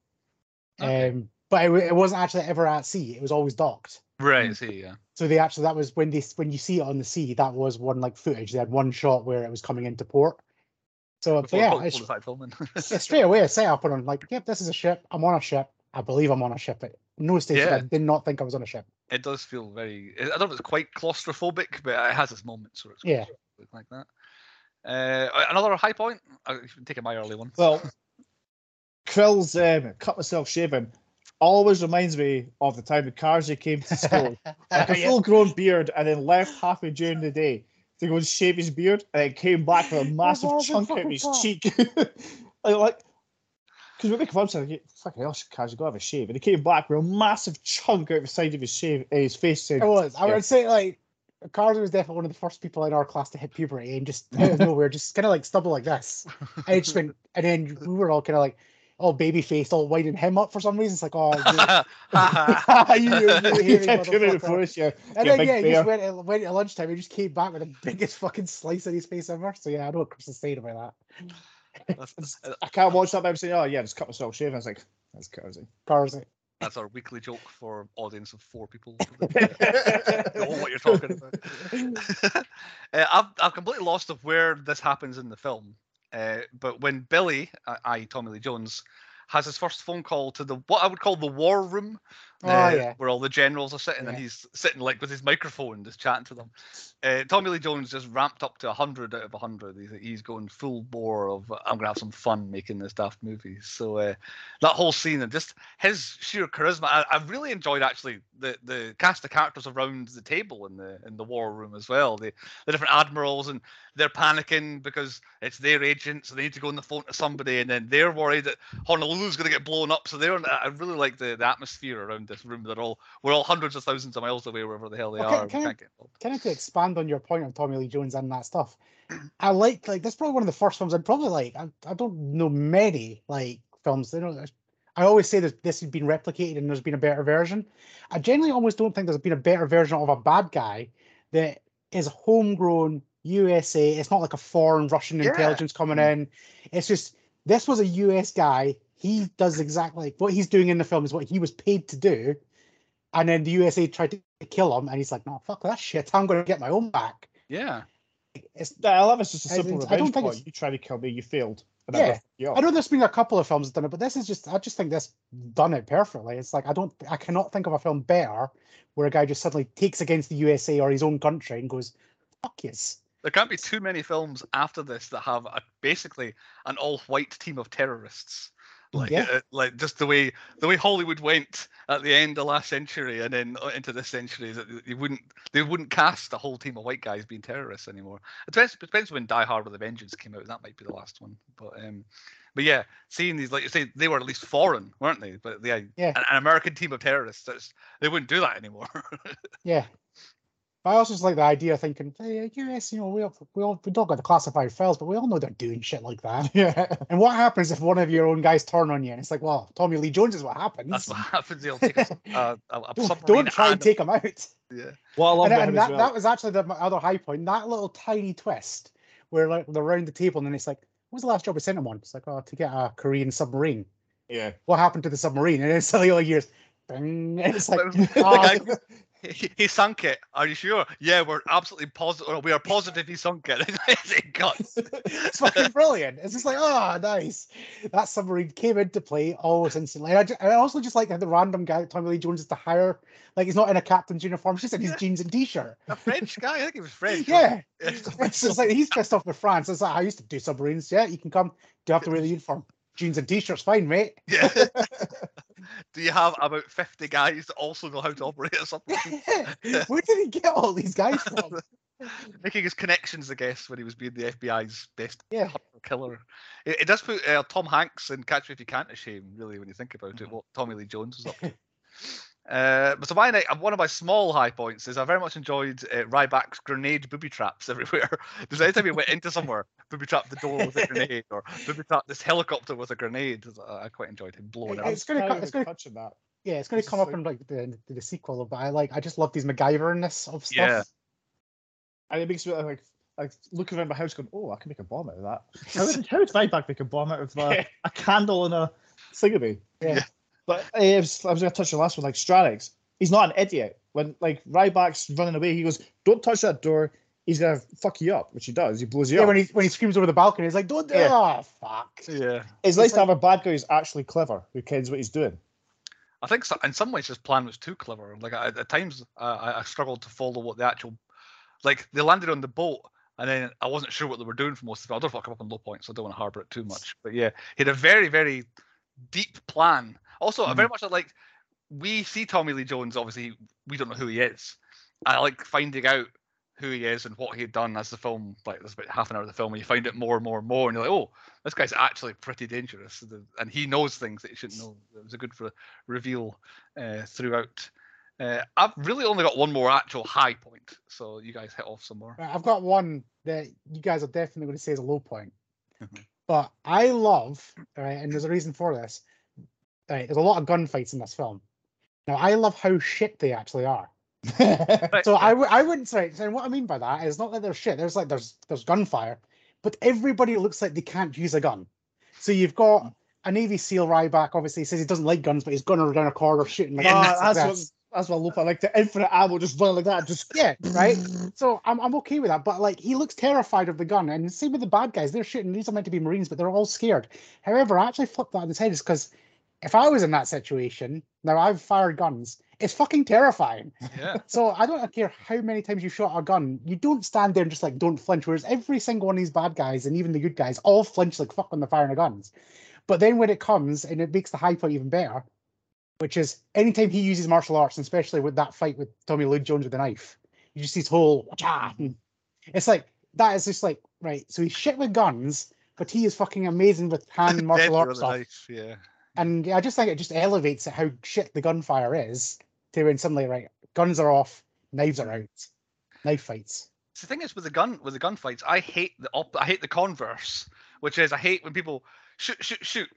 Okay. Um, but it, it wasn't actually ever at sea. It was always docked. right. I See, yeah. So they actually that was when they when you see it on the sea. That was one like footage. They had one shot where it was coming into port. So Before, yeah, it's, they started filming. yeah, straight away a set up and I'm like, yep, this is a ship. I'm on a ship. I believe I'm on a ship. At no stage did I did not think I was on a ship. it does feel very. I don't know if it's quite claustrophobic, but it has its moments where it's Yeah. like that. Uh, another high point. I can take my early one. Well, Krill's um, cut myself shaving always reminds me of the time the Karzy came to school, like a Yeah. full grown beard, and then left halfway during the day to go and shave his beard, and then came back with a massive massive chunk out of his part. cheek. Like, because we make fun of him, fucking hell, Karzy, go have a shave, and he came back with a massive chunk out the side of his shave, uh, his face. Saying, It was. I Yeah. would say like Carter was definitely one of the first people in our class to hit puberty and just out of nowhere, just kind of like stubble like this. And it just went, and then we were all kind of like, all baby faced, all winding him up for some reason. It's like, oh, you, you, you, you You hairy had puberty motherfucker. before us, yeah. And you then big yeah, he just went at, went at lunchtime. He just came back with the biggest fucking slice of his face ever. So yeah, I know what Chris is saying about that. That's, I can't watch that. but I'm saying, oh yeah, just cut myself shaving. I was like, that's Karzy. Cars. like, that's our weekly joke for audience of four people. know what you're talking about. uh, I've I've completely lost of where this happens in the film. Uh, but when Billy, uh, i.e. Tommy Lee Jones, has his first phone call to the what I would call the war room, Oh, uh, yeah. where all the generals are sitting, and he's sitting like with his microphone, just chatting to them. Uh, Tommy Lee Jones just ramped up to hundred out of hundred. He's he's going full bore of I'm gonna have some fun making this daft movie. So uh, that whole scene and just his sheer charisma, I, I really enjoyed actually the the cast of characters around the table in the in the war room as well. The the different admirals and they're panicking because it's their agent, so they need to go on the phone to somebody, and then they're worried that Honolulu's going to get blown up. So they're I really like the, the atmosphere around this room. They're all we're all hundreds of thousands of miles away wherever the hell they Okay, are. We can I- can't get involved. kind of to expand on your point on Tommy Lee Jones and that stuff, I like like that's probably one of the first films I'd probably like. I, I don't know many like films. They don't. I always say that this has been replicated and there's been a better version. I generally almost don't think there's been a better version of a bad guy that is homegrown USA. It's not like a foreign Russian Yeah. intelligence coming Mm. in. It's just this was a US guy. He does exactly like what he's doing in the film is what he was paid to do. And then the USA tried to kill him, and he's like, "No, fuck that shit. I'm going to get my own back." Yeah. It's, I love it's just a simple it's- I don't revenge think plot. You try to kill me, you failed. And Yeah, I fuck you up. I know there's been a couple of films that done it, but this is just I just think this done it perfectly. It's like I don't I cannot think of a film better where a guy just suddenly takes against the USA or his own country and goes, "Fuck yes." There can't be too many films after this that have a, basically an all-white team of terrorists. Like, Yeah. uh, like just the way the way Hollywood went at the end of last century and then uh, into this century, that they wouldn't they wouldn't cast a whole team of white guys being terrorists anymore. It depends, depends when Die Hard with a Vengeance came out. That might be the last one, but um, but yeah, seeing these like you say, they were at least foreign, weren't they? But yeah, Yeah. an, an American team of terrorists. That's, they wouldn't do that anymore. Yeah. But I also just like the idea of thinking, hey, US, you know, we all, we all we don't got the classified files, but we all know they're doing shit like that. Yeah. And what happens if one of your own guys turn on you? And it's like, well, Tommy Lee Jones is what happens. That's what happens. They'll take a, uh, a, a, a don't, don't try and and- take him out. Yeah. What I love and, and that, well. that was actually the other high point. That little tiny twist where like they're around the table and then it's like, what was the last job we sent him on? It's like, oh, to get a Korean submarine. yeah. What happened to the submarine? And then suddenly all years, bing, and it's like, The guy- oh. He, he sunk it. Are you sure? Yeah, we're absolutely positive. We are positive he sunk it. it it's fucking brilliant. It's just like, oh, nice. That submarine came into play almost instantly. And I, ju- I also just like the random guy that Tommy Lee Jones is to hire, like he's not in a captain's uniform, he's just in his Yeah. jeans and t-shirt. A French guy. I think he was French. Yeah. It's just like he's pissed off with France. It's like I used to do submarines. Yeah, you can come. Do you have to wear the uniform? Jeans and t-shirts, fine, mate. Yeah. Do you have about fifty guys that also know how to operate a submarine? Where did he get all these guys from? Making his connections, I guess, when he was being the FBI's best Yeah. killer. It, it does put uh, Tom Hanks in Catch Me If You Can't to shame, really, when you think about it. What Tommy Lee Jones was up to. Uh, but so my one of my small high points is I very much enjoyed uh, Ryback's grenade booby traps everywhere. Because anytime he went into somewhere, booby trap the door with a grenade, or booby trap this helicopter with a grenade. I I quite enjoyed him blowing it It- up. it's gonna Kind co- of it's gonna- that. Yeah, it's going to come just up in like the, the, the sequel, but I like I just love these MacGyverness of stuff. Yeah. And it makes me like like looking around my house going, oh, I can make a bomb out of that. How would, how would Ryback make a bomb out of uh, a candle and a thingammy? Yeah. Yeah. But I was, I was going to touch the last one, like Strannix. He's not an idiot. When like Ryback's running away, he goes, "Don't touch that door. He's gonna fuck you up," which he does. He blows you Yeah, up. when he when he screams over the balcony, he's like, "Don't do Yeah. oh, fuck." Yeah. it's nice it's to have a bad guy who's actually clever, who knows what he's doing. I think so, in some ways his plan was too clever. Like I, at times uh, I, I struggled to follow what the actual, like they landed on the boat and then I wasn't sure what they were doing for most of it. I don't fuck up on low points, so I don't want to harbour it too much. But yeah, he had a very very deep plan. Also, I very much like we see Tommy Lee Jones. Obviously, we don't know who he is. I like finding out who he is and what he had done as the film. Like there's about half an hour of the film, and you find it more and more and more, and you're like, oh, this guy's actually pretty dangerous, and he knows things that he shouldn't know. It was a good re- reveal uh, throughout. Uh, I've really only got one more actual high point, so you guys hit off some more. I've got one that you guys are definitely going to say is a low point. But I love, right, and there's a reason for this. Right, there's a lot of gunfights in this film. Now I love how shit they actually are. So I w- I wouldn't say. And what I mean by that is not that they're shit. There's like there's there's gunfire, but everybody looks like they can't use a gun. So you've got a Navy SEAL Ryback. Obviously, he says he doesn't like guns, but he's gunning down a corridor shooting. Like, Ah, idiots like that's what that's what I love. I like the infinite ammo just running like that. Just Yeah, right. So I'm, I'm okay with that, but like he looks terrified of the gun, and same with the bad guys. They're shooting. These are meant to be Marines, but they're all scared. However, I actually flipped that on its head, is because if I was in that situation, now I've fired guns. It's fucking terrifying. yeah, So I don't care how many times you shot a gun. You don't stand there and just like don't flinch. Whereas every single one of these bad guys and even the good guys all flinch like fuck when they're firing the guns. But then when it comes and it makes the high point even better, which is anytime he uses martial arts, and especially with that fight with Tommy Lee Jones with the knife, you just see his whole. It's like that is just like right. So he's shit with guns, but he is fucking amazing with hand martial arts stuff. knife, yeah. And I just think it just elevates it how shit the gunfire is to when suddenly right guns are off, knives are out, knife fights. So the thing is with the gun with the gunfights, I hate the op- I hate the converse, which is I hate when people shoot shoot shoot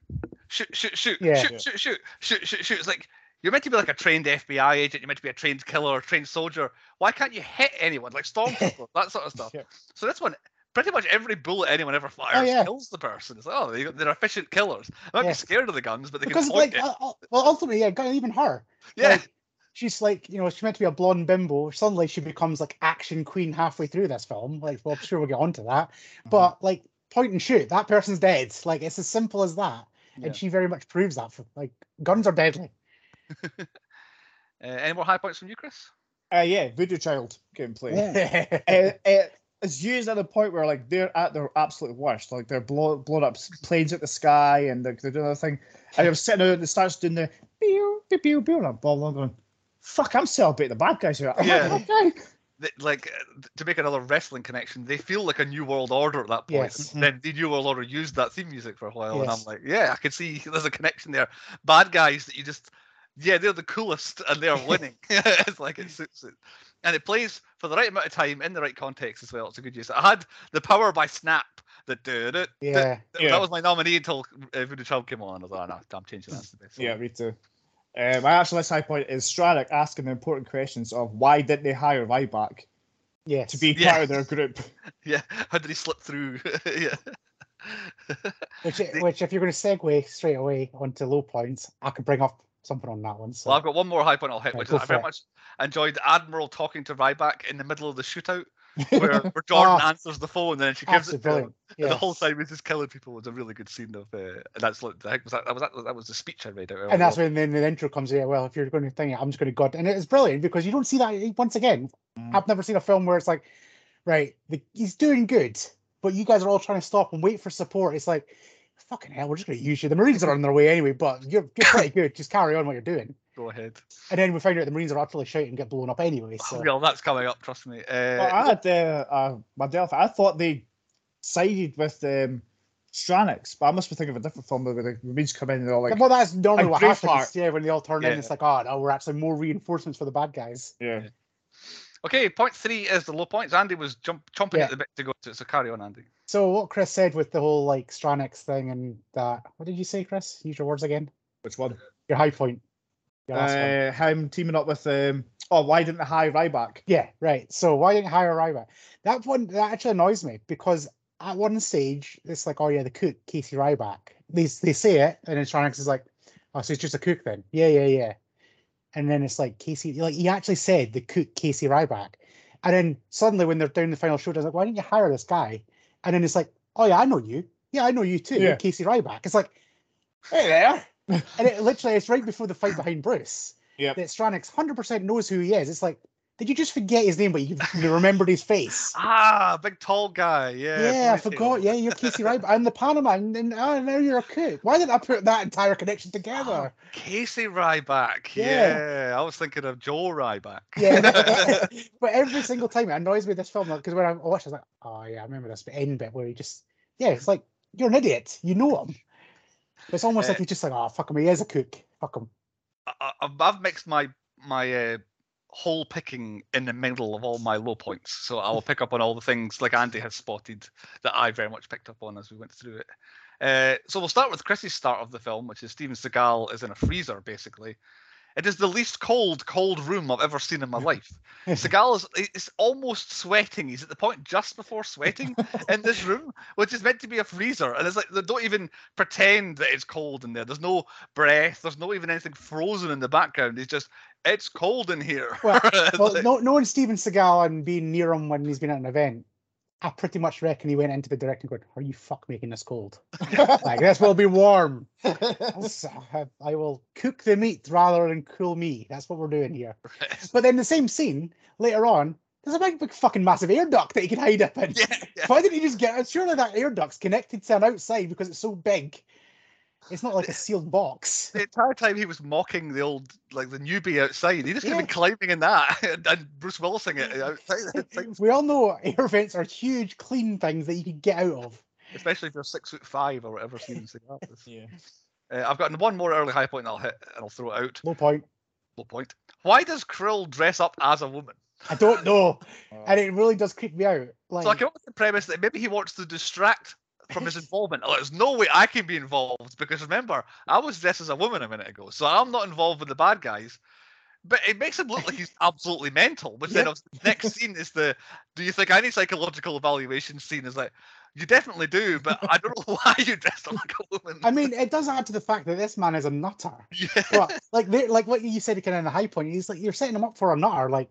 shoot shoot shoot Yeah. shoot shoot shoot shoot shoot shoot. It's like you're meant to be like a trained FBI agent. You're meant to be a trained killer, trained soldier. Why can't you hit anyone like stormtrooper, that sort of stuff? Yeah. So this one, pretty much every bullet anyone ever fires yeah. kills the person. It's like, oh, they, they're efficient killers. I might Yeah. be scared of the guns, but they because can point like it. uh, uh, well ultimately yeah got- even her yeah, like, she's like you know she's meant to be a blonde bimbo suddenly she becomes like action queen halfway through this film like well I'm sure we'll get onto that Mm-hmm. but like point and shoot that person's dead like it's as simple as that Yeah. and she very much proves that for like guns are deadly uh, any more high points from you, Chris? Uh, yeah, Voodoo Child gameplay. yeah uh, uh, it's used at the point where like they're at their absolute worst, like they're blow, blown up planes at the sky and they're, they're doing other thing. And I'm sitting there and it starts doing the pew pew pew pew, and I'm ball- going, fuck, I'm celebrating the bad guys here. I'm Yeah. like, okay. Th- Like uh, to make another wrestling connection, they feel like a New World Order at that point. Yes. And then the New World Order used that theme music for a while, and I'm like, yeah, I can see there's a connection there. Bad guys that you just, yeah, they're the coolest and they're winning. it's like it suits it, and it plays for the right amount of time in the right context as well. It's a good use. I had the Power by Snap. The did it. yeah Yeah. That was my nominee until uh, Voodoo Child came on. I was like, oh, no, I'm changing that to this. Yeah, me too. Uh, my actual last high point is Strannix asking the important questions of why didn't they hire Ryback yes to be Yeah. part of their group? Yeah. How did he slip through? yeah. which which if you're going to segue straight away onto low points i could bring up something on that one so Well, I've got one more high point I'll hit, Yeah, which is I very it. much enjoyed Admiral talking to Ryback in the middle of the shootout, where, where Jordan Ah. answers the phone and then she gives it to him. brilliant the whole time he's just killing people was a really good scene of. Uh, and that's like the heck was that? That was that, that was the speech I read out. and that's when then the intro comes in. Well, if you're going to think it, I'm just going to God, and it's brilliant because you don't see that once again. Mm. I've never seen a film where it's like, right, the, he's doing good, but you guys are all trying to stop and wait for support. It's like, fucking hell, we're just going to use you. The Marines are on their way anyway, but you're you're pretty good. Just carry on what you're doing. Go ahead. And then we find out the Marines are utterly shouting and get blown up anyway. So Well, that's coming up. Trust me. Uh, Well, I had uh, uh, my Delphi. I thought they sided with um, Strannix, but I must be thinking of a different film where the Marines come in and they're all like, well, that's normally like what happens. Braveheart. Yeah, when they all turn Yeah. in, it's like, oh no, we're actually more reinforcements for the bad guys. yeah. Okay, point three is the low points. Andy was jump, chomping Yeah. at the bit to go to it, so carry on, Andy. So what Chris said with the whole like Strannix thing and that, what did you say, Chris? Use your words again. Which one? Your high point. Your last one. Uh, him teaming up with um. Oh, why didn't they hire Ryback? Yeah, right. So why didn't you hire Ryback? That one that actually annoys me because at one stage it's like, oh yeah, the cook Casey Ryback. They they say it, and then Strannix is like, oh, so he's just a cook then? Yeah, yeah, yeah. And then it's like Casey, like he actually said the cook Casey Ryback, and then suddenly when they're down the final show, it's like, why didn't you hire this guy? And then it's like, oh yeah, I know you. Yeah, I know you too, Yeah. Casey Ryback. It's like, hey there. and it literally it's right before the fight behind Bruce Yeah. that Strannix 100% knows who he is. It's like, did you just forget his name, but you, remembered his face? Ah, big tall guy. Yeah. yeah, I forgot. Yeah, you're Casey Ryback. I'm the Panama, and, oh, now you're a cook. Why didn't I put that entire connection together? Casey Ryback. Yeah. Yeah. I was thinking of Joe Ryback. Yeah, but, every single time it annoys me this film because when I watch, it, I was like, oh yeah, I remember this end bit where he just, yeah, it's like you're an idiot. You know him. It's almost Uh, like he's just like, oh fuck him, he is a cook. Fuck him. I, I- I've mixed my my uh, whole picking in the middle of all my low points, so I will pick up on all the things like Andy has spotted that I very much picked up on as we went through it. Uh, so we'll start with Chris's start of the film, which is Steven Seagal is in a freezer, basically. It is the least cold, cold room I've ever seen in my life. Seagal is is almost sweating. He's at the point just before sweating in this room, which is meant to be a freezer. And it's like they don't even pretend that it's cold in there. There's no breath. There's no even anything frozen in the background. It's just it's cold in here. Well, Well, like- no, knowing Steven Seagal and being near him when he's been at an event, I pretty much reckon he went into the director going, "Are you fuck making this cold? like this will be warm. I, will cook the meat rather than cool me. That's what we're doing here." But then the same scene later on, there's a big, big fucking massive air duct that he can hide up in. yeah, yeah. Why didn't he just get? Surely that air duct's connected to an outside because it's so big. It's not like a sealed box. The entire time he was mocking the old, like the newbie outside, he just could have been climbing in that and, and Bruce Willising it outside. We all know air vents are huge, clean things that you can get out of. especially if you're six foot five or whatever Steven Seagal is. yeah. Uh, I've got one more early high point and I'll hit and I'll throw it out. Low point. Low point. Why does Krill dress up as a woman? I don't know, Uh, and it really does creep me out. Like, So I came up with the premise that maybe he wants to distract from his involvement. Oh, There's no way I can be involved because remember, I was dressed as a woman a minute ago, so I'm not involved with the bad guys. but it makes him look like he's absolutely mental. Which then the next scene is the do you think any psychological evaluation scene is like you definitely do, but I don't know why you dressed up like a woman. I mean, it does add to the fact that this man is a nutter. yeah. Well, like like what you said, kind of in the high point. He's like you're setting him up for a nutter. Like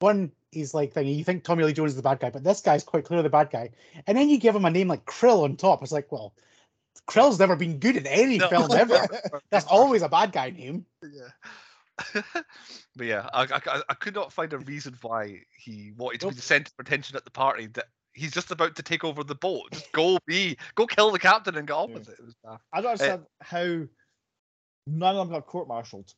one, he's like thinking you think Tommy Lee Jones is the bad guy, but this guy's quite clearly the bad guy. And then you give him a name like Krill on top. It's like, well, Krill's never been good in any No. film ever. That's always a bad guy name. Yeah. but yeah, I, I, I could not find a reason why he wanted to be the centre of attention at the party. That he's just about to take over the boat. Just go be, go kill the captain and get on Yeah. with it. It. I don't understand how none of them got court-martialed.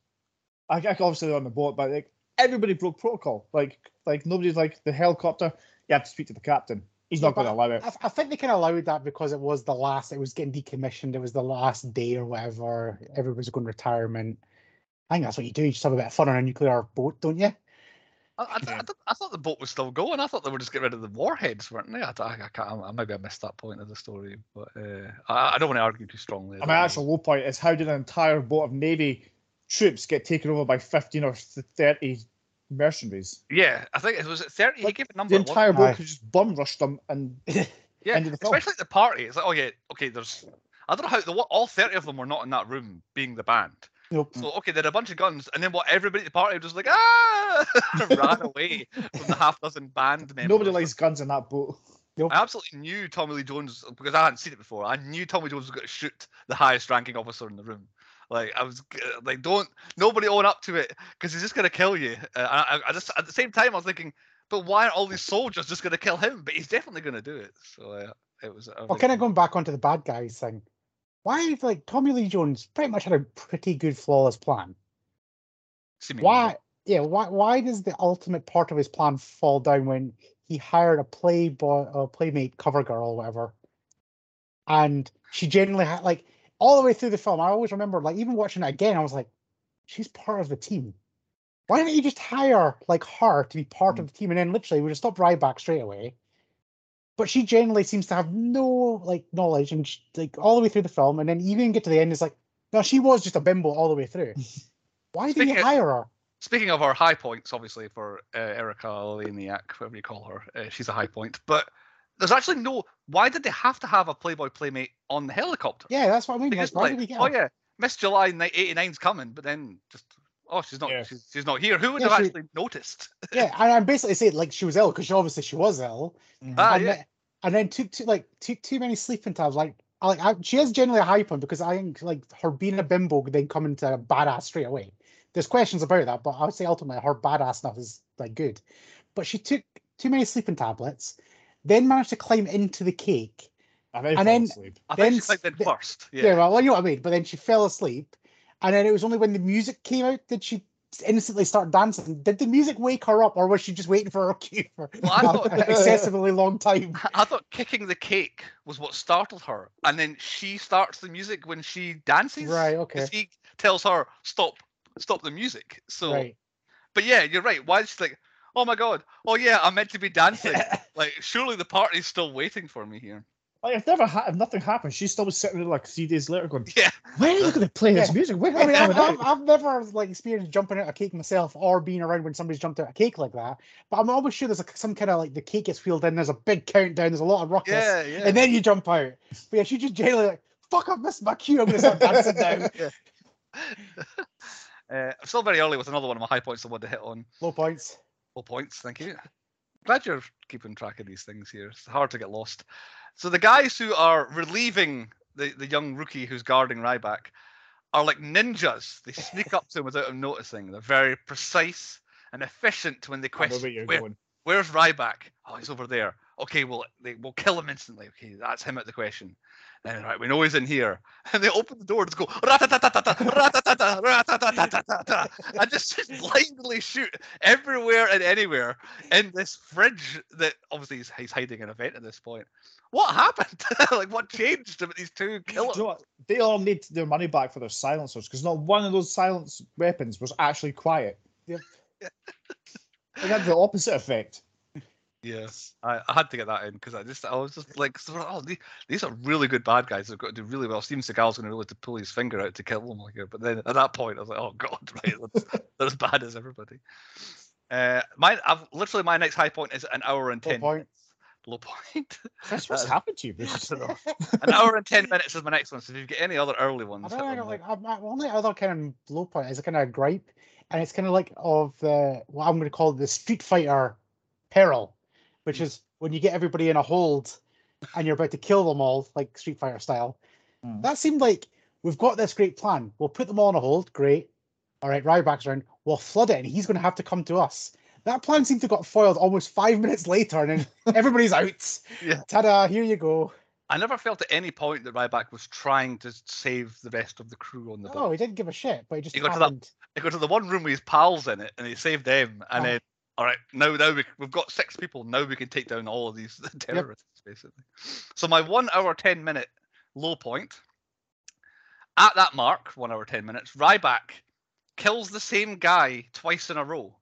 I, I obviously they're on the boat, but like everybody broke protocol. Like, like nobody's like the helicopter. You have to speak to the captain. He's Yeah, not going to allow it. I, I think they kind of allowed that because it was the last, it was getting decommissioned. It was the last day or whatever. Everybody's going retirement. I think that's what you do. You just have a bit of fun on a nuclear boat, don't you? I, I, Yeah. I, thought- I thought the boat was still going. I thought they were just getting rid of the warheads, weren't they? I, I, I can't. I, maybe I missed that point of the story, but uh, I, I don't want to argue too strongly. And my actual low point is how did an entire boat of Navy troops get taken over by 15 or 30 mercenaries? Yeah, I think it was at thirty. he gave a number. The entire boat could just bum rush them and Yeah, the film. especially at the party. It's like, oh yeah, okay. There's, I don't know how the what all thirty of them were not in that room, being the band. Nope. So okay, they had a bunch of guns, and then what? Everybody at the party was just like ah, ran away from the half dozen band members. nobody likes guns in that boat. I absolutely knew Tommy Lee Jones because I hadn't seen it before. I knew Tommy Jones was going to shoot the highest ranking officer in the room. Like I was like, don't nobody own up to it because he's just going to kill you. Uh, I, I- just at the same time I was thinking, but why aren't all these soldiers just going to kill him? But he's definitely going to do it. So uh, it was. I Well, kind of going back onto the bad guys thing. Why, like Tommy Lee Jones, pretty much had a pretty good flawless plan. seemingly. Why? Yeah. Why? Why does the ultimate part of his plan fall down when he hired a playboy, a playmate, cover girl, or whatever, and she genuinely had like all the way through the film. I always remember, like even watching it again, I was like, she's part of the team. Why didn't you just hire like her to be part Hmm. of the team, and then literally we just stop right back straight away? But she generally seems to have no like knowledge, and she, like all the way through the film, and then even get to the end, it's like, no, she was just a bimbo all the way through. Why did you hire her? Speaking of our high points, obviously for uh, Erika Eleniak, whatever you call her, uh, she's a high point. But there's actually no. Why did they have to have a Playboy playmate on the helicopter? Yeah, that's what I mean. Because Like, like, did we get oh yeah, Miss July ni- 89's coming, but then just oh she's not Yeah. she's, she's not here. Who would Yeah, have she- actually noticed? yeah, and I'm basically saying like she was ill because obviously she was ill, Ah, and, yeah. then, and then took too like took too many sleeping tabs. Like, I, like I, she is generally a high point because I think like her being a bimbo then come into a badass straight away. There's questions about that, but I would say ultimately her badass stuff is like good. But she took too many sleeping tablets, then managed to climb into the cake. And then, And then- asleep. I then think she clicked the- first. Yeah, Yeah. well, you know what I mean. But then she fell asleep, and then it was only when the music came out did she instantly start dancing. Did the music wake her up, or was she just waiting for her cue for Well, I thought- an excessively long time? I thought kicking the cake was what startled her, and then she starts the music when she dances. Right. Okay. 'cause he tells her stop, stop the music. So, Right. but yeah, you're right. Why is she like, oh my god, oh yeah, I'm meant to be dancing. like, surely the party's still waiting for me here. Like if never ha- if nothing happened, she's still was sitting there like three days later going, Yeah. When are you going to play this Yeah. music? When I mean, are I've, you I've, I've never like experienced jumping out a cake myself, or being around when somebody's jumped out a cake like that. But I'm always sure there's a, some kind of like the cake gets wheeled in. There's a big countdown. There's a lot of ruckus, Yeah, yeah. and then you jump out. But yeah, she just generally like, "Fuck, I've missed my cue. I'm gonna start dancing now." uh, I'm still very early with another one of my high points I want to hit on. Low points. Full points, thank you. Glad you're keeping track of these things here. It's hard to get lost. So the guys who are relieving the, the young rookie who's guarding Ryback are like ninjas. They sneak up to him without him noticing. They're very precise and efficient when they question where "Where- going. where's Ryback? Oh, he's over there. Okay, well, they will kill him instantly. Okay, that's him at the question. Then, right, we know he's in here. And they open the door and just go, "Rat-a-ta-ta-ta-ta, rat-a-ta-ta, rat-a-ta-ta-ta-ta," and just, just blindly shoot everywhere and anywhere in this fridge that obviously he's, he's hiding an event at this point. What happened? like, what changed about these two Do you know killers? They all need their money back for their silencers because not one of those silence weapons was actually quiet. Yep. It had the opposite effect. Yeah, I, I had to get that in because I just I was just like, oh, these, these are really good bad guys. They've got to do really well. Steven Seagal's going to really have to pull his finger out to kill them. Like, but then at that point, I was like, oh god, right, that's, they're as bad as everybody. Uh, my I've literally my next high point is an hour and Low ten point. Low point. That's what's Uh, happened to you, Bruce? I don't know. an hour and ten minutes is my next one. So if you've got any other early ones, I hit don't know, now. like my my only other kind of low point is a kind of gripe, and it's kind of like of the what I'm going to call the Street Fighter peril, which is when you get everybody in a hold and you're about to kill them all, like Street Fighter style. Mm. That seemed like we've got this great plan. We'll put them all on a hold. Great. All right, Ryback's around. We'll flood it, and he's going to have to come to us. That plan seemed to got foiled almost five minutes later, and then everybody's out. Yeah. Ta-da! Here you go. I never felt at any point that Ryback was trying to save the rest of the crew on the boat. Oh, he didn't give a shit, but he just He got to that- He got to the one room with his pals in it, and he saved them. And Oh. then, all right, now now we, we've got six people. Now we can take down all of these terrorists, basically. So my one hour ten minute low point. At that mark, one hour ten minutes, Ryback kills the same guy twice in a row.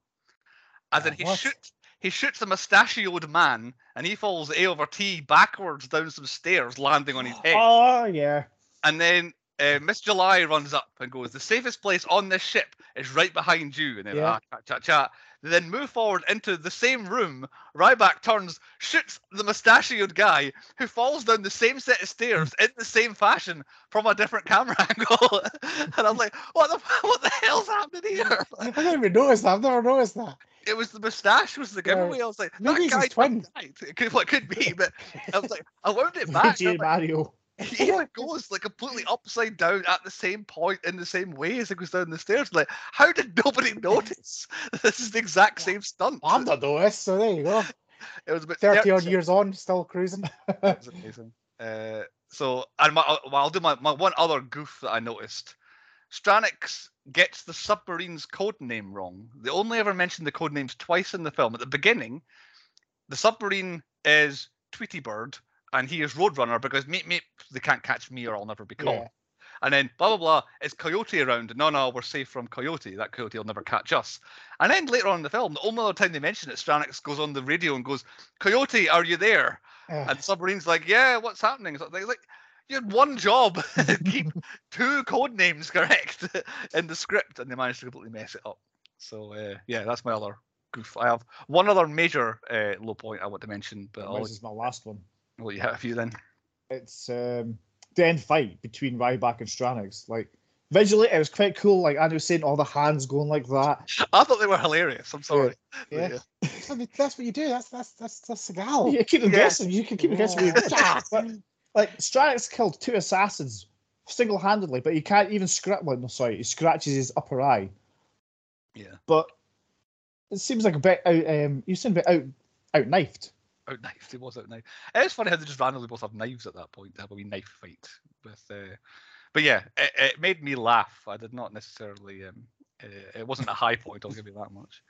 As in, Uh, he what? shoots he shoots a mustachioed man, and he falls A over T backwards down some stairs, landing on his head. Oh yeah. And then uh, Miss July runs up and goes, "The safest place on this ship is right behind you." And then Yeah. ah, chat, chat, chat. They then move forward into the same room. Ryback turns, shoots the mustachioed guy, who falls down the same set of stairs in the same fashion from a different camera angle. and I'm like, "What the what the hell's happening here?" I didn't even notice that. I've never noticed that. It was the mustache was the giveaway. I was like, Maybe "That guy's twin." died." It could, well, it could be, but I was like, I wound it back. and like, Mario. He even goes like completely upside down at the same point in the same way as it goes down the stairs. Like, how did nobody notice? this is the exact same stunt. I've not noticed, so there you go. It was about 30 odd years on, still cruising. It was amazing. Uh, so, and my, uh, I'll do my, my one other goof that I noticed. Strannix gets the submarine's code name wrong. They only ever mention the code names twice in the film. At the beginning, the submarine is Tweety Bird, and he is Roadrunner because meep meep, they can't catch me or I'll never be caught. Yeah. And then blah blah blah. Is Coyote around? No, no, we're safe from Coyote. That Coyote will never catch us. And then later on in the film, the only other time they mention it, Strannix goes on the radio and goes, "Coyote, are you there?" Uh, And submarine's like, "Yeah, what's happening?" So like, you had one job, keep two code names correct in the script, and they managed to completely mess it up. So uh, yeah, that's my other goof. I have one other major uh, low point I want to mention, but I'll This is my last one. Let you have a few then. It's um, the end fight between Ryback and Strannix. Like visually, it was quite cool. Like Andy was saying, all the hands going like that. I thought they were hilarious. I'm sorry. Yeah. that's, what, that's what you do. That's that's that's that's Seagal. You keep them Yeah. guessing. You can keep them guessing. Yeah. But, like Strannix killed two assassins single-handedly, but he can't even scratch. Well, no, sorry, he scratches his upper eye. Yeah, But it seems like a bit out. Um, you seem a bit out, out knifed. Out knifed. It was out knife. It's funny how they just randomly both have knives at that point to have a wee knife fight with. Uh... But yeah, it, it made me laugh. I did not necessarily. Um, uh, it wasn't a high point. I'll give you that much.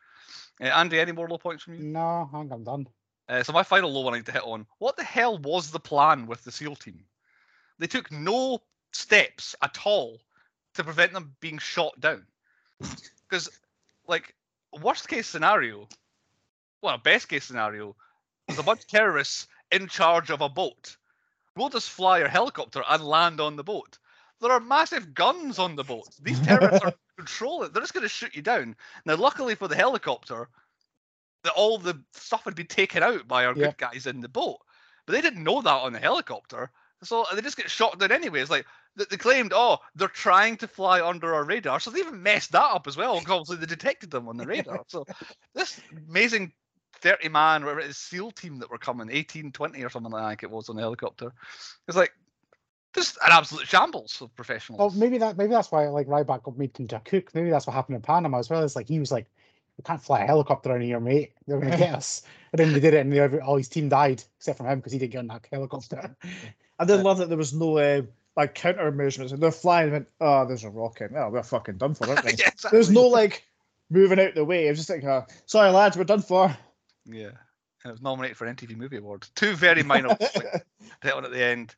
Uh, Andy, any more low points from you? No, I think I'm done. Uh, so my final low one I need to hit on. What the hell was the plan with the SEAL team? They took no steps at all to prevent them being shot down. Because, like, worst case scenario, well, best case scenario, there's a bunch of terrorists in charge of a boat. We'll just fly our helicopter and land on the boat. There are massive guns on the boat. These terrorists are controlling. It. They're just going to shoot you down. Now, luckily for the helicopter, that all the stuff had been taken out by our Yeah. good guys in the boat. But they didn't know that on the helicopter. So uh, they just get shot down anyway. It's like they, claimed, oh, they're trying to fly under our radar. So they even messed that up as well. Obviously, they detected them on the radar. So this amazing 30 man, whatever it is, SEAL team that were coming, 18, 20 or something like that, I think it was on the helicopter. It's like just an absolute shambles of professionals. Well, maybe that maybe that's why like Ryback got made into a cook. Maybe that's what happened in Panama as well. It's like he was like, "We can't fly a helicopter in here, mate. They're gonna get us." And then they did it, and they, all his team died except for him because he didn't get on that helicopter. I did Uh, love that there was no uh, like counter measurements. And they're flying and went, oh, there's a rocket. Oh, we're fucking done for, aren't we? Yeah, There's no like moving out the way. It was just like, uh, sorry lads, we're done for. Yeah. And it was nominated for an MTV Movie Awards. Two very minor ones, like, hit on at the end.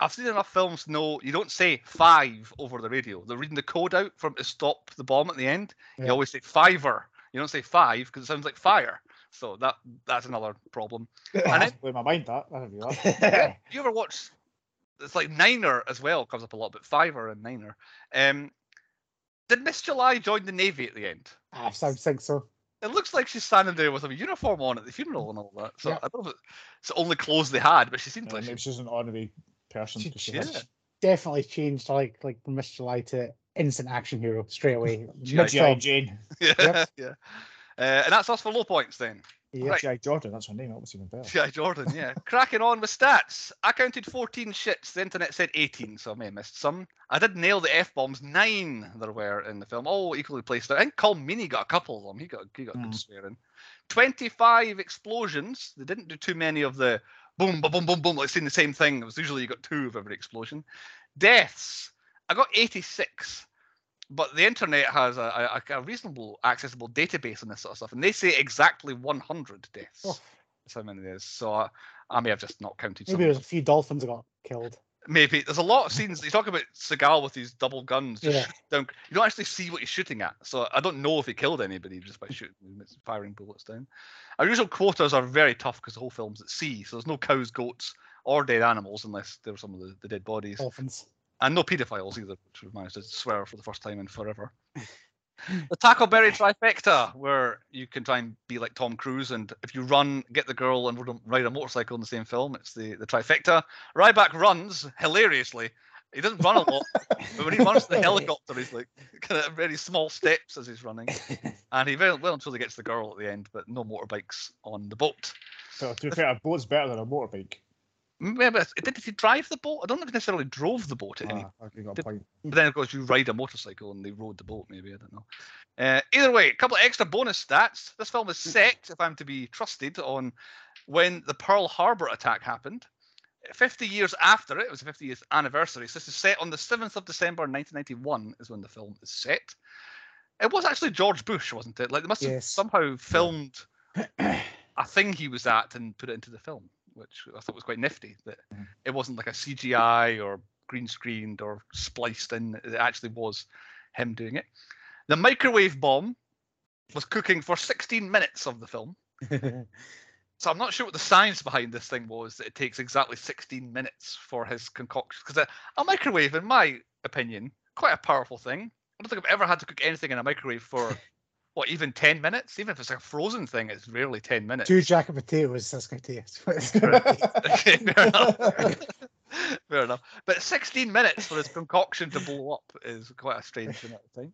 I've seen enough films to know you don't say five over the radio. They're reading the code out from to stop the bomb at the end. Yeah. You always say fiver. You don't say five because it sounds like fire. So that that's another problem. And then- blew my mind that. I that. you ever watch? It's like Niner as well comes up a lot, but Fiver and Niner. Um, did Miss July join the navy at the end? I would think so. It looks like she's standing there with a uniform on at the funeral and all that. So Yeah. I don't know if it's the only clothes they had, but she seemed Yeah, like maybe she, she's an ordinary person. She- she yeah. Definitely changed like like from Miss July to instant action hero straight away. G.I. Mid Jane. yeah, Yep. yeah. Uh, and that's us for low points then. Yeah. Right. G.I. Jordan, that's her name. That was even better. G.I. Jordan, yeah. Cracking on with stats. I counted 14 shits. The internet said 18, so I may have missed some. I did nail the F bombs. Nine there were in the film, all equally placed. I think Colm Meaney got a couple of them. He got he got good Mm. swearing. 25 explosions. They didn't do too many of the boom, boom, boom, boom, boom, like saying the same thing. It was usually you got two of every explosion. Deaths. I got 86 but the internet has a, a, a reasonable accessible database on this sort of stuff, and they say exactly 100 deaths. Oh. That's how many there is. So I, I may have just not counted. Maybe there's a few dolphins that got killed. Maybe there's a lot of scenes. You talk about Seagal with these double guns. Just Yeah. down. You don't actually see what he's shooting at, so I don't know if he killed anybody just by shooting, firing bullets down. Our usual quotas are very tough because the whole film's at sea, so there's no cows, goats, or dead animals unless they were some of the, the dead bodies Dolphins. And no paedophiles either, which we've managed to swear for the first time in forever. the Tackleberry trifecta, where you can try and be like Tom Cruise, and if you run, get the girl, and ride a motorcycle in the same film, it's the the trifecta. Ryback runs hilariously. He doesn't run a lot, but when he runs the helicopter, he's like kind of very small steps as he's running, and he very well until he gets the girl at the end, but no motorbikes on the boat. So to be fair, a boat's better than a motorbike. Maybe did he drive the boat? I don't know if he necessarily drove the boat at Ah, okay, got Did- point. But then, of course, you ride a motorcycle and they rode the boat, maybe. I don't know. Uh, either way, a couple of extra bonus stats. This film is set, if I'm to be trusted, on when the Pearl Harbor attack happened. 50 years after it, it was the 50th anniversary. So this is set on the 7th of December 1991, is when the film is set. It was actually George Bush, wasn't it? Like, they must have Yes. somehow filmed a thing he was at and put it into the film, which I thought was quite nifty. That Mhm. it wasn't like a CGI or green screened or spliced in. It actually was him doing it. The microwave bomb was cooking for 16 minutes of the film. So I'm not sure what the science behind this thing was that it takes exactly 16 minutes for his concoction. Because a, a microwave, in my opinion, quite a powerful thing. I don't think I've ever had to cook anything in a microwave for what, even 10 minutes? Even if it's a frozen thing, it's rarely 10 minutes. Two jacket potatoes. That's going to taste. Okay, fair enough. fair enough. But 16 minutes for his concoction to blow up is quite a strange amount of time.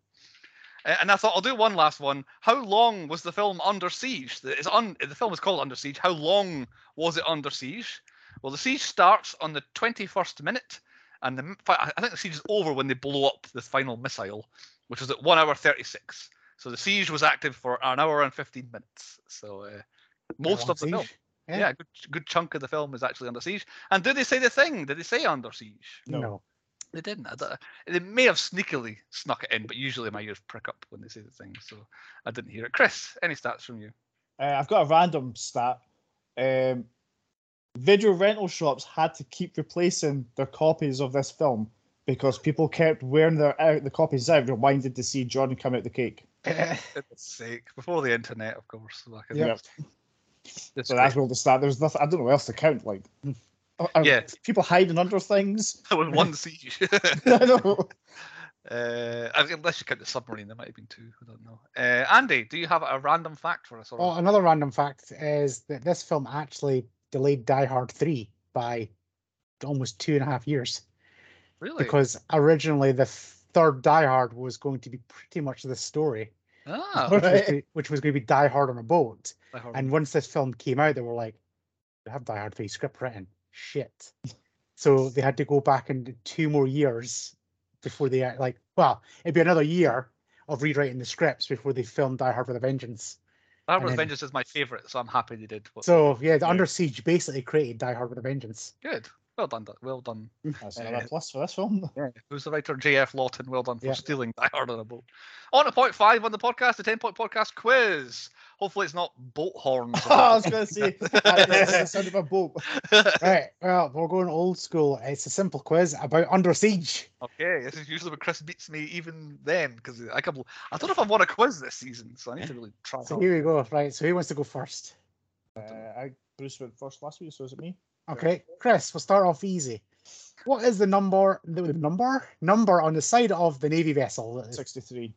And I thought I'll do one last one. How long was the film under siege? The- It's un, the film is called Under Siege. How long was it under siege? Well, the siege starts on the 21st minute, and the, I think the siege is over when they blow up the final missile, which was at one hour 36. So the siege was active for an hour and 15 minutes. So uh, most of the film. Yeah. Yeah, a good, good chunk of the film is actually under siege. And did they say the thing? Did they say under siege? No. No. They didn't. I don't- they may have sneakily snuck it in, but usually my ears prick up when they say the thing, so I didn't hear it. Chris, any stats from you? Uh, I've got a random stat. Um, video rental shops had to keep replacing their copies of this film because people kept wearing their out the copies out, reminded to see Jordan come out the cake. Goodness sake! Before the internet, of course. Back in Yeah. this So that's where the stat. There's nothing. I don't know what else to count. Like, uh, uh, Yeah. people hiding under things. That was one siege. I know. uh, unless you count the submarine, there might have been two. I don't know. Uh, Andy, do you have a random fact for us? Or Oh, another random fact is that this film actually delayed Die Hard 3 by almost two and a half years really? because originally the third Die Hard was going to be pretty much this story, ah, which, was to- which was going to be Die Hard on a boat. And once this film came out, they were like, "We have Die Hard 3 script written. Shit." So they had to go back into two more years before they like. Well, it'd be another year of rewriting the scripts before they filmed Die Hard with a Vengeance. Die Hard with then- Vengeance is my favorite, so I'm happy they did. What So yeah, the Yeah. Under Siege basically created Die Hard with a Vengeance. good. Well done, well done. That's another plus for this film. Who's the writer? J.F. Lawton. Well done for Yeah. stealing Die Hard on a boat. On to point five on the podcast, the 10 point podcast quiz. Hopefully, it's not boat horns. or I was going to say, that is the sound of a boat. Right, well, we're going old school. It's a simple quiz about Under Siege. okay, this is usually when Chris beats me even then because I can, I don't know if I've won a quiz this season, so I need to really try. So here we go. Right, so who wants to go first? Uh, I, Bruce went first last week, so is it me? Okay, Chris, we'll start off easy. What is the number, the the number, number on the side of the Navy vessel? 63.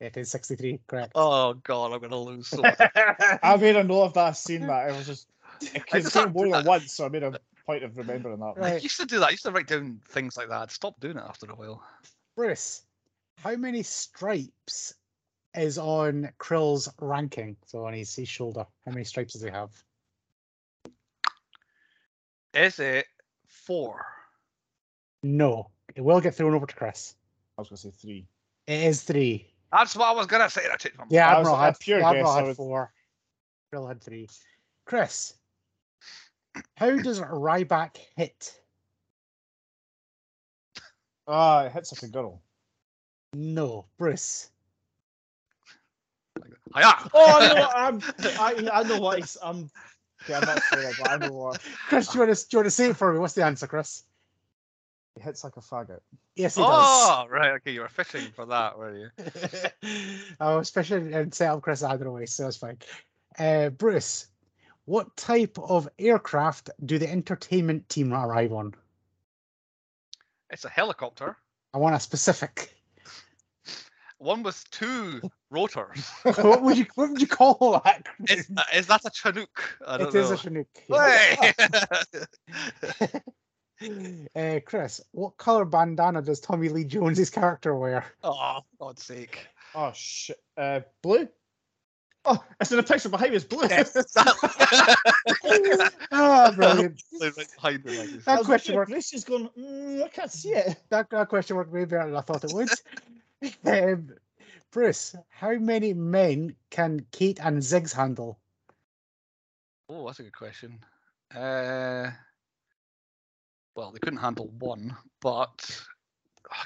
It is 63, correct. Oh god, I'm gonna lose. So much. I made a note of that scene that I was just. I It's just been more than that. once, so I made a point of remembering that. Right. I used to do that. I used to write down things like that. I'd stop doing it after a while. Bruce, how many stripes is on Krill's ranking? So on his, his shoulder, how many stripes does he have? Is it four? No, it will get thrown over to Chris. I was going to say three. It is three. That's what I was gonna say. I changed my mind. Yeah, That Admiral had, pure yeah, Admiral guess, I had would- four. Krill had three. Chris, how does Ryback hit? Ah, it hits like a girl. No, Bruce. Hiya! Oh, I know what I'm. I, I know what he's. I'm. Okay, I'm not saying it, but I know what. Chris, do you, want to, do you want to say it for me? What's the answer, Chris? It hits like a faggot. Yes, he does. Oh, right. Okay, you were fishing for that, were you? does. I was fishing and set up Chris either way, so that's fine. Uh, Bruce, what type of aircraft do the entertainment team arrive on? It's a helicopter. I want a specific. One with two rotors. what would you what would you call that? Chris? Is, uh, is that a Chinook? I don't It is know. a Chinook. yeah. Hey! Uh, Chris, what color bandana does Tommy Lee Jones's character wear? oh, God's sake. Oh shit. Uh, blue. Oh, it's in a picture behind me. It's blue. Yes, that- Ah, brilliant. Right behind the legs. I That question looking mark. at Grace just going. Mm, I can't see it. That, that question worked way better than I thought it would. um, Bruce, how many men can Kate and Ziggs handle? Oh, that's a good question. Uh, well, they couldn't handle one, but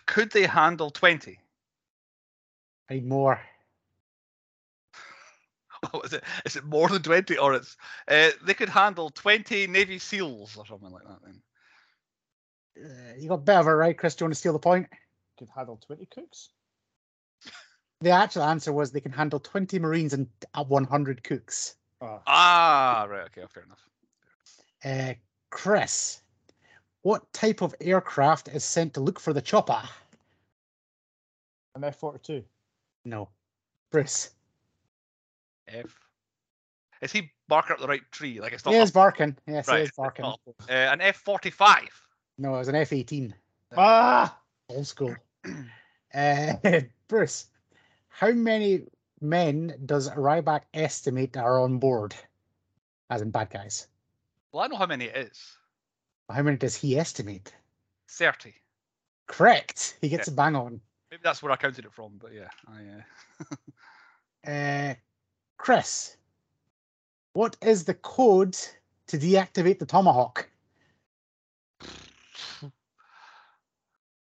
could they handle 20? I more. What is it? Is it more than 20 or it's uh, they could handle 20 Navy SEALs or something like that then? Uh, you got a bit of it right, Chris. Do you want to steal the point? Could handle twenty cooks. The actual answer was they can handle 20 Marines and uh, 100 cooks. Oh, Ah, right, okay, fair enough. Uh, Chris, what type of aircraft is sent to look for the chopper? an F forty two. No. Bruce. F. Is he barking up the right tree? Like it's not He is up- barking. Yes, right, he is barking. Uh, an F forty five. No, it was an F 18. Ah, Old school. uh, Bruce, how many men does Ryback estimate are on board? As in bad guys. Well, I know how many it is. How many does he estimate? Thirty. Correct. He gets a bang on. Maybe that's where I counted it from, but yeah, I. Uh... Uh, Chris, what is the code to deactivate the Tomahawk?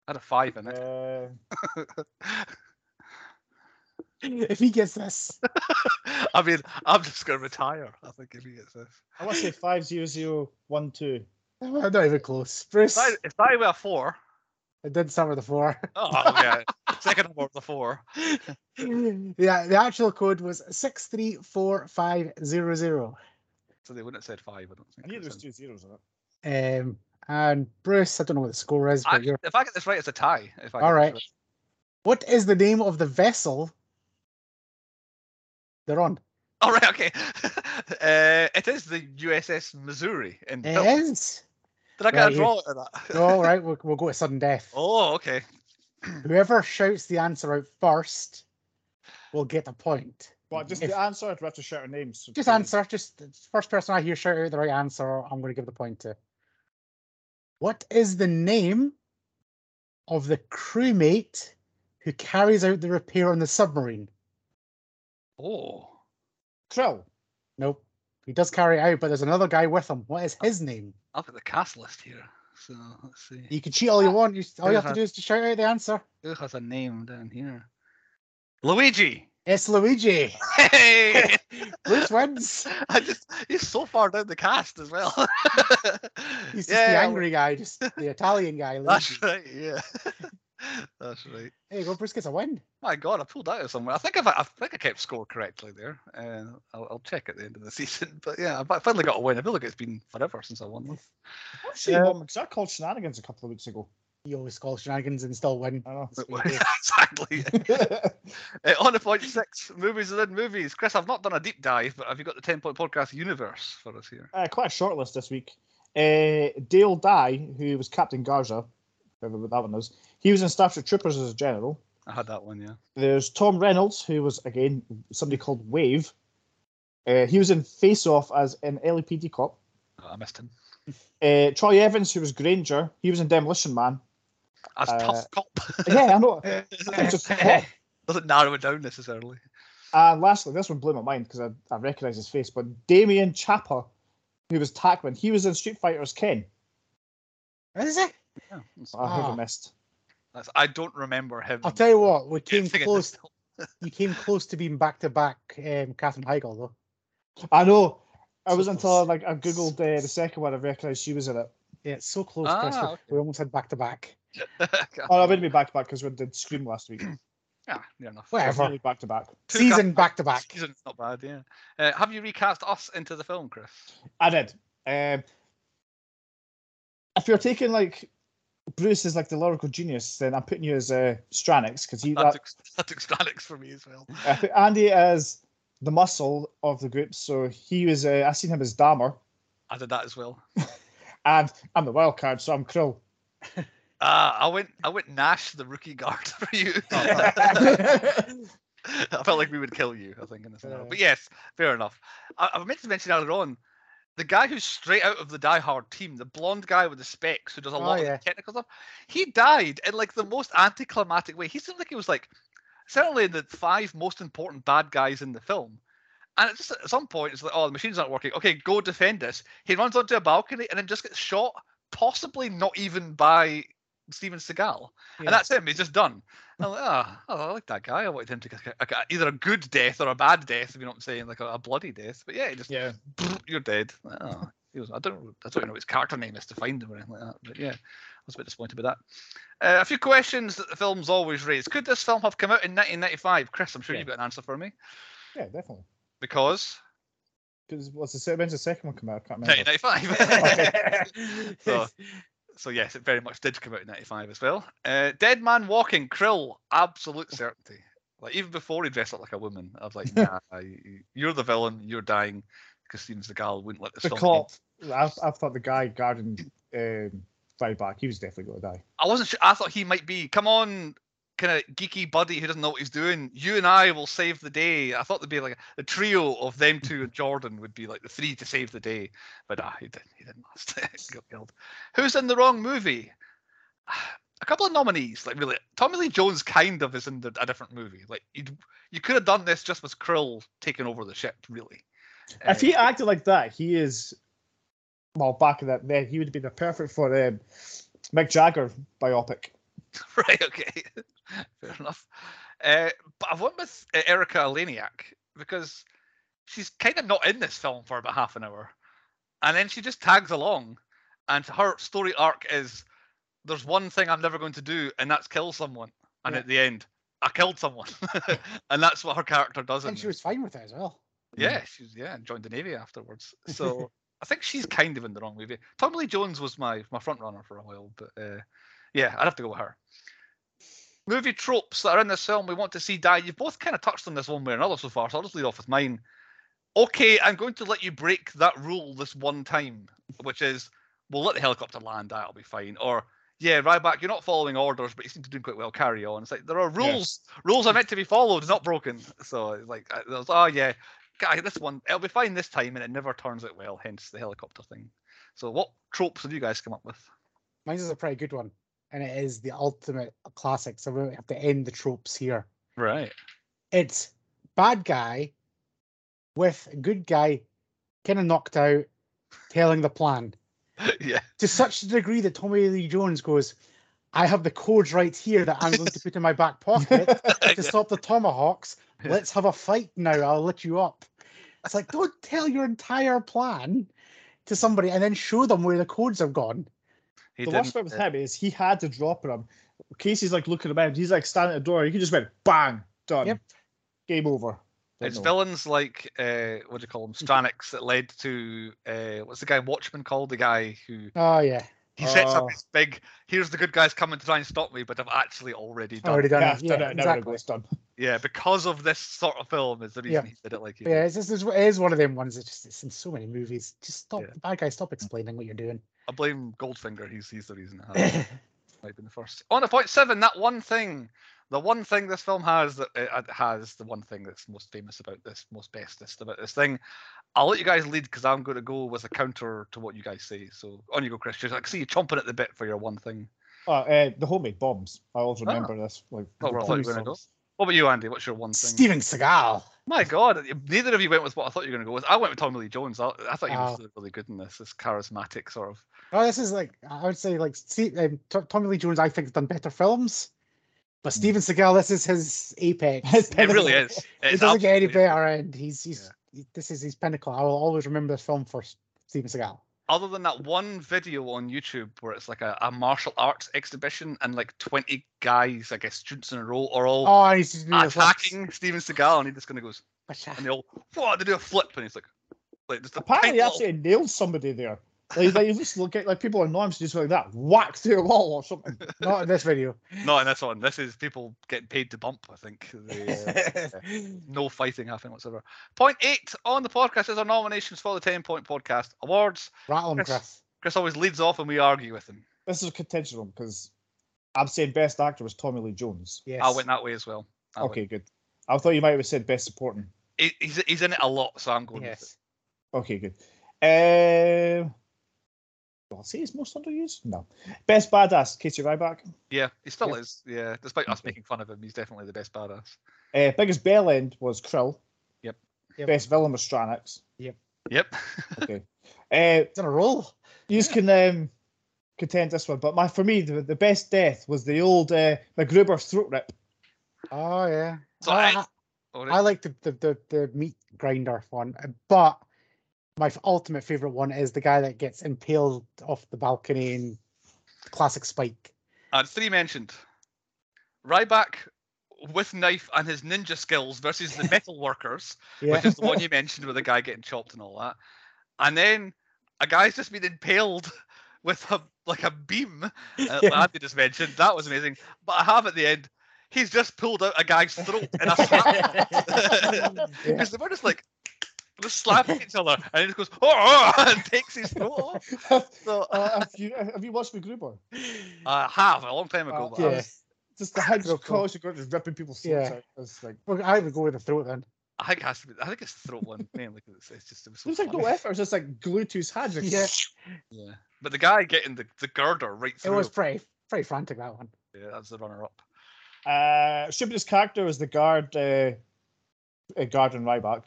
had a five in it. uh, If he gets this, I mean, I'm just gonna retire. I think if he gets this. I want to say five zero zero one two. I'm not even close. Bruce, If I, if I were four, it did start with a four. oh yeah, second number of the four. yeah, the actual code was six three four five zero zero. So they wouldn't have said five. I don't I think. knew It there was was- two zeros in it. Um, and Bruce, I don't know what the score is, but I, you're if I get this right, it's a tie. If I get all this right. What is the name of the vessel they're on? All right, okay. uh, it is the USS Missouri in It Philly. is. Did I get Right, a you- draw at that? All right, we'll, we'll go to sudden death. Oh, okay. Whoever shouts the answer out first will get a point. But just If- the answer, or do we have to shout our names? Just answer. Just the first person I hear shout out the right answer, I'm going to give the point to. What is the name of the crewmate who carries out the repair on the submarine? Oh, Krill. Nope. He does carry out, but there's another guy with him. What is his name? I've got the cast list here. So let's see. You can cheat all you want. You, all you have to Uh-huh. do is to shout out the answer. Who has a name down here? Luigi. It's Luigi. Hey! Bruce wins. I just he's so far down the cast as well. He's just Yeah, the angry guy, just the Italian guy. Luigi. That's right. Yeah, that's right. There you go. Bruce gets a win. My God, I pulled that out somewhere. I think I've, I think I kept score correctly there. Uh, I'll, I'll check at the end of the season. But yeah, I finally got a win. I feel like it's been forever since I won one. Actually, um, because I called shenanigans a couple of weeks ago. You always call shenanigans and still win. I know. That's what you do. exactly. Uh, on to point six, movies within movies. Chris, I've not done a deep dive, but have you got the ten point podcast universe for us here? uh, quite a short list this week. Uh, Dale Dye, who was Captain Garza, whoever that one is, he was in Starship Troopers as a general. I had that one, yeah. There's Tom Reynolds, who was again somebody called Wave. Uh, he was in Face Off as an LAPD cop. Oh, I missed him. Uh, Troy Evans, who was Granger, he was in Demolition Man. As Uh, tough cop. Yeah, I know. Just- what? Doesn't narrow it down necessarily. And lastly, this one blew my mind because I, I recognise his face, but Damian Chapa, who was Tackman, he was in Street Fighter's Ken. What is it? Yeah, that's- I have Ah. missed. that's- I don't remember him. I'll tell you what. We came close. You came close to being back to back. Um, Katherine Heigl though. I know. I So was until close. like I googled uh, the second one, I recognised she was in it. Yeah, it's so close. Ah, Chris. We- okay. We almost had back to back. Oh, I wouldn't be back to back because we did Scream last week. yeah, near enough. Whatever. Really back to back. Two Season back to back. Season's not bad, yeah. Uh, have you recast us into the film, Chris? I did. Um, if you're taking like Bruce is like the lyrical genius, then I'm putting you as uh, Strannix because he. That That, took, that took Strannix for me as well. I put Andy as the muscle of the group, so he was. Uh, I seen him as Dahmer, I did that as well. and I'm the wild card, so I'm Krill. Ah, I went I went Nash the rookie guard for you. Oh, I felt like we would kill you, I think, in this scenario. Yeah. But yes, fair enough. I, I meant to mention earlier on, the guy who's straight out of the Die Hard team, the blonde guy with the specs who does a Oh, lot yeah. of the technical stuff, he died in like the most anticlimactic way. He seemed like he was like certainly the five most important bad guys in the film. And it's just at some point, it's like, oh, the machine's not working. Okay, go defend us. He runs onto a balcony and then just gets shot, possibly not even by Steven Seagal. Yeah. And that's him. He's just done. Like, ah, oh, I like that guy. I wanted him to get a- either a good death or a bad death, if you know what I'm saying, like a, a bloody death. But yeah, he just yeah. you're dead. Oh, he was, I don't I don't even know what his character name is to find him or anything like that. But yeah, I was a bit disappointed with that. Uh, a few questions that the film's always raise. Could this film have come out in 1995? Chris, I'm sure Yeah. you've got an answer for me. Yeah, definitely. Because Because what's the when's the second one come out? I can't remember. 1995. so, so yes, it very much did come out in 95 as well. Uh, Dead Man Walking, Krill, absolute certainty. Like even before he dressed up like a woman, I was like, nah, you- you're the villain, you're dying. Because Steven Seagal wouldn't let The cop. I, I thought the guy guarding um, back, he was definitely going to die. I wasn't sure. I thought he might be. Come on, kind of geeky buddy who doesn't know what he's doing. You and I will save the day. I thought there'd be like a, trio of them two and Jordan would be like the three to save the day, but ah, he didn't. He didn't last. Got killed. Who's in the wrong movie? A couple of nominees, like really. Tommy Lee Jones kind of is in the, a different movie. Like you, you could have done this just with Krill taking over the ship, really. If Uh, he acted like that, he is. Well, back in that then, he would be the perfect for um, Mick Jagger biopic. right, okay, fair enough. Uh, but I've went with uh, Erika Eleniak because she's kind of not in this film for about half an hour, and then she just tags along, and her story arc is there's one thing I'm never going to do, and that's kill someone, and Yeah. at the end, I killed someone, and that's what her character does. And she was fine with it as well. Yeah, she's yeah, and joined the navy afterwards. So I think she's kind of in the wrong movie. Tommy Lee Jones was my my front runner for a while, but uh, yeah, I'd have to go with her. Movie tropes that are in this film we want to see die. You've both kind of touched on this one way or another so far, so I'll just lead off with mine. Okay, I'm going to let you break that rule this one time, which is we'll let the helicopter land, that'll be fine. Or yeah, Ryback, you're not following orders, but you seem to do quite well. Carry on. It's like there are rules. Rules are meant to be followed, not broken. So it's like, I- there's, oh yeah, guy, this one it'll be fine this time, and it never turns out well. Hence the helicopter thing. So what tropes have you guys come up with? Mine's is a pretty good one, and it is the ultimate classic. So we have to end the tropes here. Right. It's bad guy with good guy kind of knocked out, telling the plan yeah. to such a degree that Tommy Lee Jones goes, I have the codes right here that I'm going to put in my back pocket to stop the tomahawks. Let's have a fight now. I'll let you up. It's like, don't tell your entire plan to somebody and then show them where the codes have gone. He the worst didn't, bit with him is he had to drop him. Casey's like looking around. He's like standing at the door. He just went bang, done. Yep. Game over. Don't It's know. villains like uh, what do you call them? Strannix that led to uh, what's the guy Watchman called? The guy who Oh, yeah. he sets up Oh. his big. Here's the good guys coming to try and stop me, but I've actually already done. Already it." done Yeah, it. done Yeah, it. Exactly. it's done. Yeah, because of this sort of film is the reason Yeah. he did it like he But yeah, did. it's, just, it's, it is one of them ones that just it's in so many movies. Just stop, Yeah. bad guy, stop explaining what you're doing. I blame Goldfinger. He's he's the reason. It happened. might be the first. On to point seven, that one thing, the one thing this film has that it it has, the one thing that's most famous about this, most bestest about this thing. I'll let you guys lead because I'm going to go with a counter to what you guys say. So on you go, Chris. Just, I can see you chomping at the bit for your one thing. Oh, uh, the homemade bombs. I always Ah. remember this. Like, Oh, well, I thought you police were gonna go. What about you, Andy? What's your one thing? Steven Seagal. My God, neither of you went with what I thought you were going to go with. I went with Tommy Lee Jones. I, I thought he was Oh. really, good in this. This charismatic sort of. Oh, this is like I would say like see, um, To- Tommy Lee Jones. I think has done better films, but Hmm. Steven Seagal. This is his apex. His It really is. It It's doesn't get any better, and he's he's he- this is his pinnacle. I will always remember this film for Steven Seagal. Other than that one video on YouTube where it's like a, a martial arts exhibition and like 20 guys, I guess students in a row, are all Oh, he's attacking Steven Seagal and he just kind of goes, uh, and they all, what, they do a flip and he's like, like just a Apparently, he actually nailed somebody there. Like, like you just look at like people are norms just like that, whack through a wall or something. Not in this video. Not in this one, this is people getting paid to bump, I think. They, uh, no fighting happening whatsoever. Point eight on the podcast is our nominations for the 10 Point Podcast Awards. Rattle him, Chris. Chris. Chris always leads off and we argue with him. This is a contention one because I'm saying best actor was Tommy Lee Jones. Yes. I went that way as well. I went- Okay, good. I thought you might have said best supporting. He- he's, he's in it a lot, so I'm going with it. Yes. Okay, good. Um, I'll say he's most underused. No, best badass Casey Ryback. Yeah, he still Yep. is. Yeah, despite us making fun of him, he's definitely the best badass. Uh, biggest bell end was Krill. Yep. Yep. Best villain was Strannix. Yep. Yep. okay. uh, It's in a roll. you can um, contend this one, but my for me the, the best death was the old uh, MacGruber throat rip. Oh yeah. So I, I- I, I like the, the the the meat grinder one, but my ultimate favorite one is the guy that gets impaled off the balcony in classic Spike. and three mentioned. Ryback with knife and his ninja skills versus the metal workers, Yeah. which is the one you mentioned with the guy getting chopped and all that. And then a guy's just been impaled with a like a beam. Uh, Yeah. Andy just mentioned that was amazing. But I have at the end, he's just pulled out a guy's throat in a slap Yeah. because they were just like just slapping each other, and he just goes oh, and takes his throat off. So uh, have you have you watched MacGruber? I have a long time ago. Uh, but I I Yeah. was- Just the heads Real of cool. college got just ripping people's throats Yeah. out. It's like Well, I would go with the throat then. I think it has to be. I think it's the throat one mainly because it's, it's just it was so there's like funny. no effort. It's just like glued to his hand. Like, Yeah. Yeah, but the guy getting the, the girder right through. It was him, pretty pretty frantic that one. yeah, that's the runner up. Uh, stupidest character was the guard, uh, uh, guard and Ryback.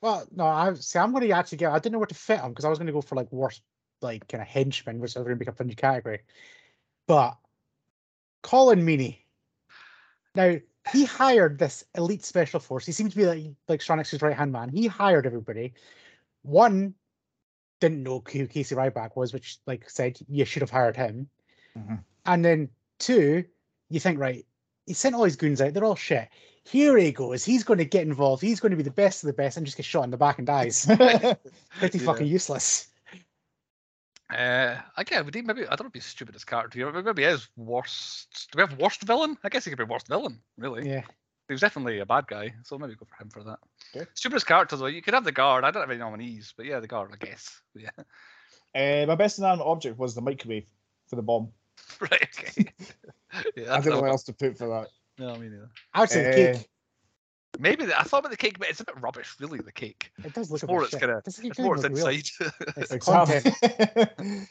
Well, no, I see. I'm going to actually get. I didn't know where to fit him because I was going to go for like worst, like kind of henchman, which I was going to pick up a new category. But Colm Meaney. Now he hired this elite special force. He seemed to be like like Strannix's right hand man. He hired everybody. One didn't know who Casey Ryback was, which, like said, you should have hired him. Mhm. And then two, you think right, he sent all his goons out. They're all shit. Here he goes. He's going to get involved. He's going to be the best of the best and just get shot in the back and dies. Pretty Yeah. fucking useless. Uh, again, would he maybe? I don't know if he's stupid as character here. but Maybe he is worst. Do we have worst villain? I guess he could be worst villain. Really, Yeah. he was definitely a bad guy. So maybe go for him for that. Okay. Stupidest character though. You could have the guard. I don't have any nominees, but yeah, the guard. I guess. Yeah. uh, my best inanimate object was the microwave for the bomb. right. Okay. yeah. I don't know what else to put for that. No, me neither. I would say the Uh, cake. Maybe the, I thought about the cake, but it's a bit rubbish. Really, the cake. It does look It's more it's kinda- Doesn't It's more it's inside. It's the Exactly. content.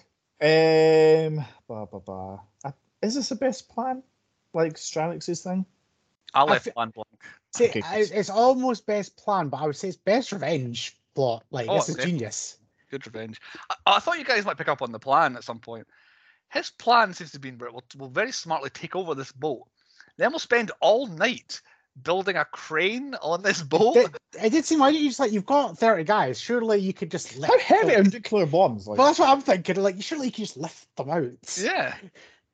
um, blah, blah, blah. Uh, Is this the best plan? Like Strannix's thing? I I left fe- plan blank. See, Okay, I- it's almost best plan, but I would say it's best revenge. plot. Like Oh, this is definitely. genius. Good revenge. I, I thought you guys might pick up on the plan at some point. His plan seems to be we'll, we'll very smartly take over this boat. Then we'll spend all night building a crane on this boat. It, it did seem like you just like you've got thirty guys. Surely you could just lift. How heavy them. are nuclear bombs? Like, Well, that's what I'm thinking. Like surely you could just lift them out. Yeah.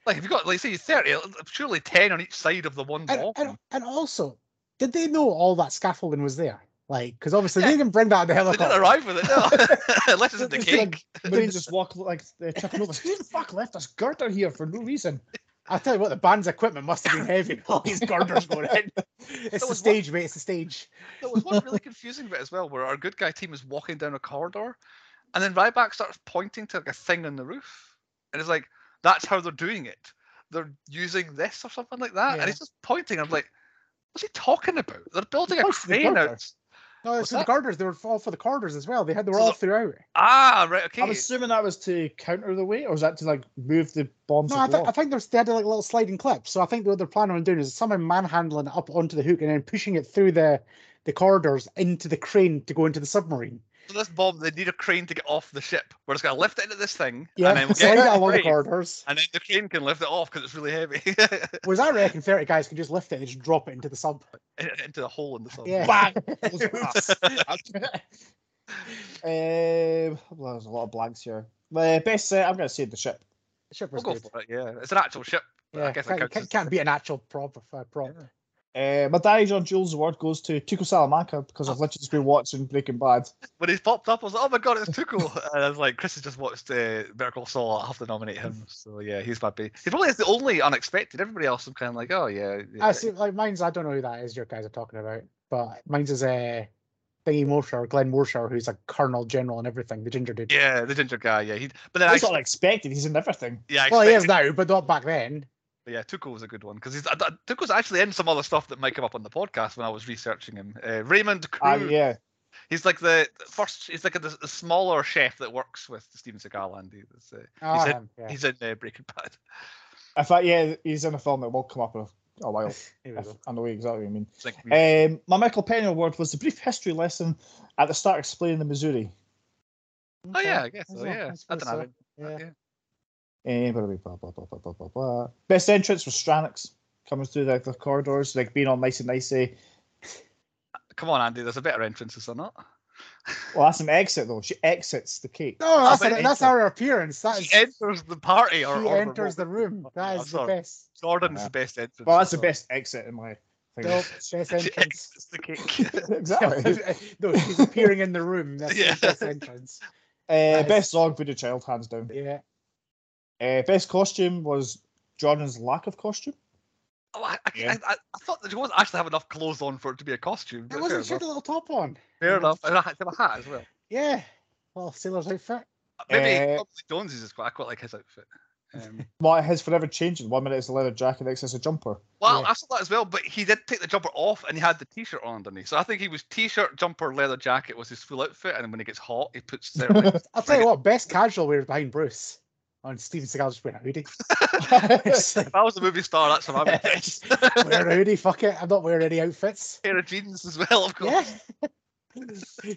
Like if you've got like say thirty, uh, surely ten on each side of the one And, bomb. and, and also, did they know all that scaffolding was there? Like, because obviously they didn't bring that in the helicopter. they helicopter. didn't arrive with it, no. Unless it's in the It's cake. like the Marines just walk like they're tripping over. Who the fuck left us girder here for no reason? I tell you what, the band's equipment must have been heavy. with All these girders going in. It's the stage, mate. It's the stage. There was one really confusing bit as well, where our good guy team is walking down a corridor, and then Ryback starts pointing to like a thing on the roof, and it's like that's how they're doing it. They're using this or something like that, Yeah. and he's just pointing. I'm like, what's he talking about? They're building a crane out. No, What's it's the that? girders. They were all for the corridors as well. They had they were So all the- throughout. Ah, right, okay. I'm assuming that was to counter the weight, or was that to like move the bombs? No, I, th- I think there's they had like little sliding clips. So I think what they're planning on doing is somehow manhandling it up onto the hook and then pushing it through the the corridors into the crane to go into the submarine. So this bomb, they need a crane to get off the ship. We're just gonna lift it into this thing, Yeah, and then we'll slide get it along the crane, corridors. and then the crane can lift it off because it's really heavy Whereas I reckon 30 guys can just lift it and just drop it into the sub. into the hole in the sub. Yeah. Bang! um, well, there's a lot of blanks here. Uh, best set, I'm going to say the ship. The ship We'll was go good. for it. Yeah, it's an actual ship. Yeah, I guess it can't, counts can't, can't be an actual prop. Uh, prop. Yeah. Uh, my Danny John Jules award goes to Tuco Salamanca because I've literally just been watching Breaking Bad. when he popped up, I was like, "Oh my god, it's Tuco!" and I was like, "Chris has just watched uh, Better Call Saul. I have to nominate him." So yeah, he's my baby. He probably is the only unexpected. Everybody else, I'm kind of like, "Oh yeah." yeah. I see, like mine's. I don't know who that is. Your guys are talking about, but mine's is a uh, thingy Morshower, Glenn Morshower, who's a colonel general and everything. The ginger dude. Yeah, the ginger guy. Yeah, he. But then I, That's not expected. He's in everything. yeah, I Well, he is expected- now, but not back then. Yeah, Tuco was a good one because he's uh, uh, Tuco's actually in some other stuff that might come up on the podcast when I was researching him. Uh, Raymond Cruz. Ah, yeah. He's like the first. He's like a, smaller chef that works with Steven Seagal. Andy. Uh, Oh, in- him, yeah. He's in uh, Breaking Bad. I thought, yeah, he's in a film that will come up in a, while. Here we go. I know exactly what you mean. Like Um, my Michael Penny award was the brief history lesson at the start explaining the Missouri. oh yeah, I guess so. Yeah, I I don't know. so. Yeah. yeah. Best entrance was Strannix coming through the, the corridors, like being all nice and nicey. Come on, Andy, there's a better entrance, is there not? Well, that's an exit though. She exits the cake. No, that's a, that's appearance. That is, she enters the party or, she or enters the room. Oh, that is the best. Jordan's yeah. best entrance. Well, that's the best exit in my thing. Nope, best entrance. It's the cake. exactly. no, she's appearing in the room. That's yeah. the best entrance. Uh, best is... song for the child, hands down. Yeah. Uh, best costume was Jordan's lack of costume. Oh, I, I, Yeah. I, I thought that she wasn't actually have enough clothes on for it to be a costume. It wasn't. She fair had a little top on. Fair enough. And I had to have a hat as well. Yeah. Well, sailor's outfit. Maybe Uh, probably Jones's is quite. I quite like his outfit. Um, Well, his forever changing. One minute it's a leather jacket, next it's a jumper. well, Yeah. I saw that as well, but he did take the jumper off and he had the t-shirt on underneath. So I think he was t-shirt, jumper, leather jacket was his full outfit, and then when he gets hot, he puts certain I'll tell you what. Best casual wear is behind Bruce. On Steven Seagal just wearing a hoodie. It's If I was a movie star, that's what I would guess. wear a hoodie. Fuck it. I'm not wearing any outfits. Pair of jeans as well, of course. Yeah.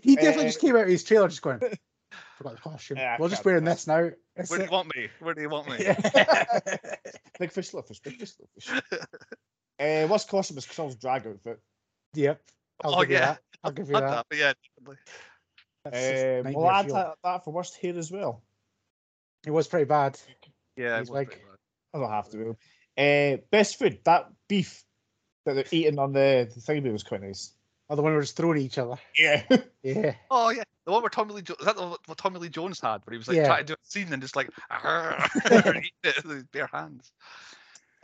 he definitely Uh, just came out of his trailer just going, forgot the costume. Yeah, We're just wearing this now. That's Where do it." you want me? Where do you want me? Yeah. Big fish, little fish, big fish, little fish. uh, what's costume is Krill's drag outfit. yep. I'll Oh, give you yeah. that. I'll give you Had that. that, but yeah, definitely. That's just Um, nightmare well, add that, that for worst hair as well. It was pretty bad. Yeah, it He's was like- bad. I don't have to. Uh, best food, that beef that they're eating on the, the thingy was quite nice. Oh, the one we were just throwing at each other. Yeah. Yeah. Oh yeah, the one where Tommy Lee jo- is that the, what Tommy Lee Jones had, where he was like Yeah. trying to do a scene and just like eat it with his bare hands.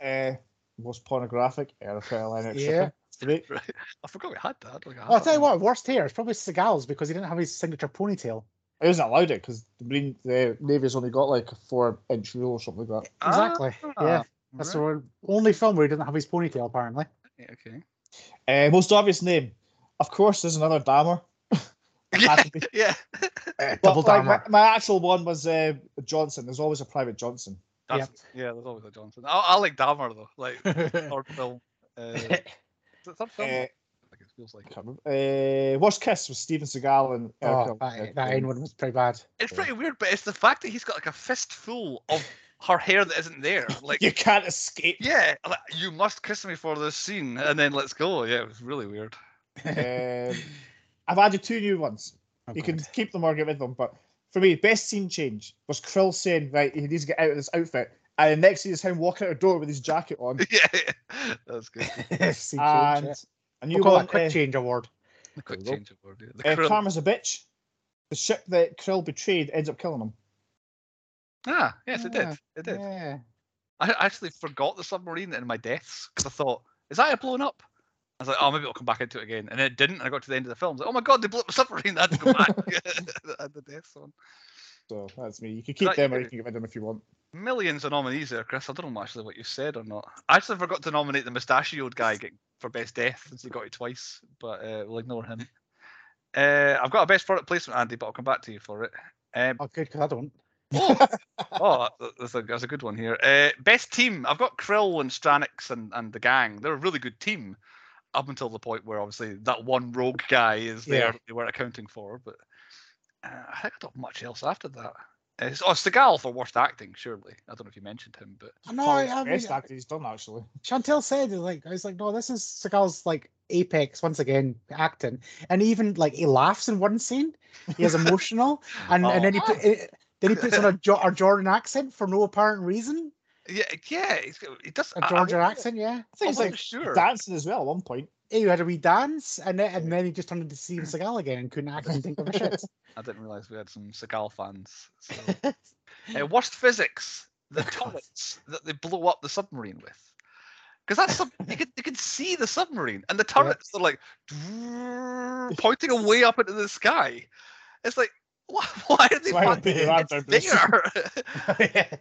uh, most pornographic, airfare line extra. Yeah. Right. I forgot we had that. I don't think I had Oh, I'll tell you what, worst hair is probably Seagal's because he didn't have his signature ponytail. I wasn't allowed it because the Marine, the Navy's only got like a four inch rule or something like that. Exactly. Ah, yeah. That's the only film where he didn't have his ponytail, apparently. right, Okay. Uh, most obvious name, of course, there's another Dammer. Yeah, Had to be. yeah. But, Double like, my, my actual one was uh, Johnson. There's always a Private Johnson. That's, Yeah, there's always a Johnson. I, I like Dahmer though, like third film. Uh, is it third film? Feels like it. Can't remember. Uh, Worst Kiss with Steven Seagal and Oh, Eric that, that end one was pretty bad. It's Yeah. pretty weird, but it's the fact that he's got like a fistful of her hair that isn't there. Like, You can't escape. yeah, like, you must kiss me for this scene, and then let's go. Yeah, it was really weird. Um, I've added two new ones. Oh, you can keep them or get rid of them. But for me, best scene change was Krill saying, right, he needs to get out of this outfit. And the next scene is him walking out the door with his jacket on. yeah, that's good. Scene change, and yeah. a We'll call one, that quick uh, change award. The quick change award. Yeah. The uh, krill- Karma's a bitch. The ship that Krill betrayed ends up killing him. Ah, yes, it did. It did. Yeah. I actually forgot the submarine in my deaths because I thought, is that it blown up? I was like, oh, maybe it'll come back into it again. And then it didn't. And I got to the end of the film. I was like, oh my god, they blew up the submarine. I had to go back. I had the deaths on. So that's me. You can keep Right, them or you- you can get rid of them if you want. Millions of nominees there, Chris. I don't know actually what you said or not. I actually forgot to nominate the mustachioed guy for best death since he got it twice, but uh, we'll ignore him. Uh, I've got a best product placement, Andy, but I'll come back to you for it. Um, Oh, good, because I don't. oh, oh, that's a, that's a good one here. Uh, best team. I've got Krill and Strannix and, and the gang. They're a really good team up until the point where obviously that one rogue guy is there Yeah. that they weren't accounting for. But uh, I think I don't have much else after that. Uh, it's- oh, Seagal for worst acting, surely. I don't know if you mentioned him, but No, Probably I, I mean, best actor he's done actually. Chantel said like I was like, no, this is Seagal's like apex once again acting, and even like he laughs in one scene. He is emotional, and and then he put, eh, then he puts on a, jo- a Jordan accent for no apparent reason. yeah, yeah, he's, he does. A I- I Georgia wasn't- accent, yeah. I think I he's like sure. dancing as well at one point. He had a wee dance, and then and then he just turned into Steven Seagal again and couldn't actually think of a shit. I didn't realize we had some Seagal fans. So. Uh, worst physics, the turrets that they blow up the submarine with. Because that's some, you can you can see the submarine and the turrets are like pointing away up into the sky. It's like why, why are they Why fucking they there?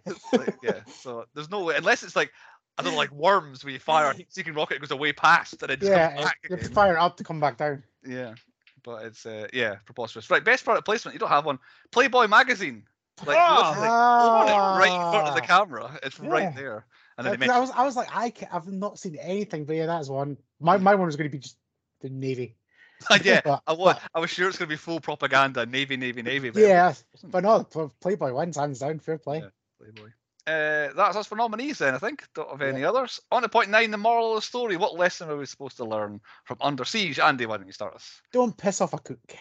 It's like, yeah, so there's no way unless it's like I don't know, like worms where you fire a heat-seeking rocket, it goes away past and it just yeah, comes back you have to fire it up to come back down. Yeah, but it's uh, yeah preposterous. Right, best product placement. You don't have one. Playboy magazine. Like Ah! it, right in front of the Ah. camera. It's Yeah. right there. And then Uh, they 'cause I was, I was like, I ca- I've not seen anything, but yeah, that's one. My my one was going to be just the navy. yeah, but, I was, but- I was sure it's going to be full propaganda, navy, navy, navy. But yeah, but no, Playboy wins hands down. Fair play. Yeah. Playboy. Uh, that's us for nominees then, I think. Don't have Yeah. any others. On to point nine, the moral of the story. What lesson are we supposed to learn from Under Siege? Andy, why don't you start us? Don't piss off a cook.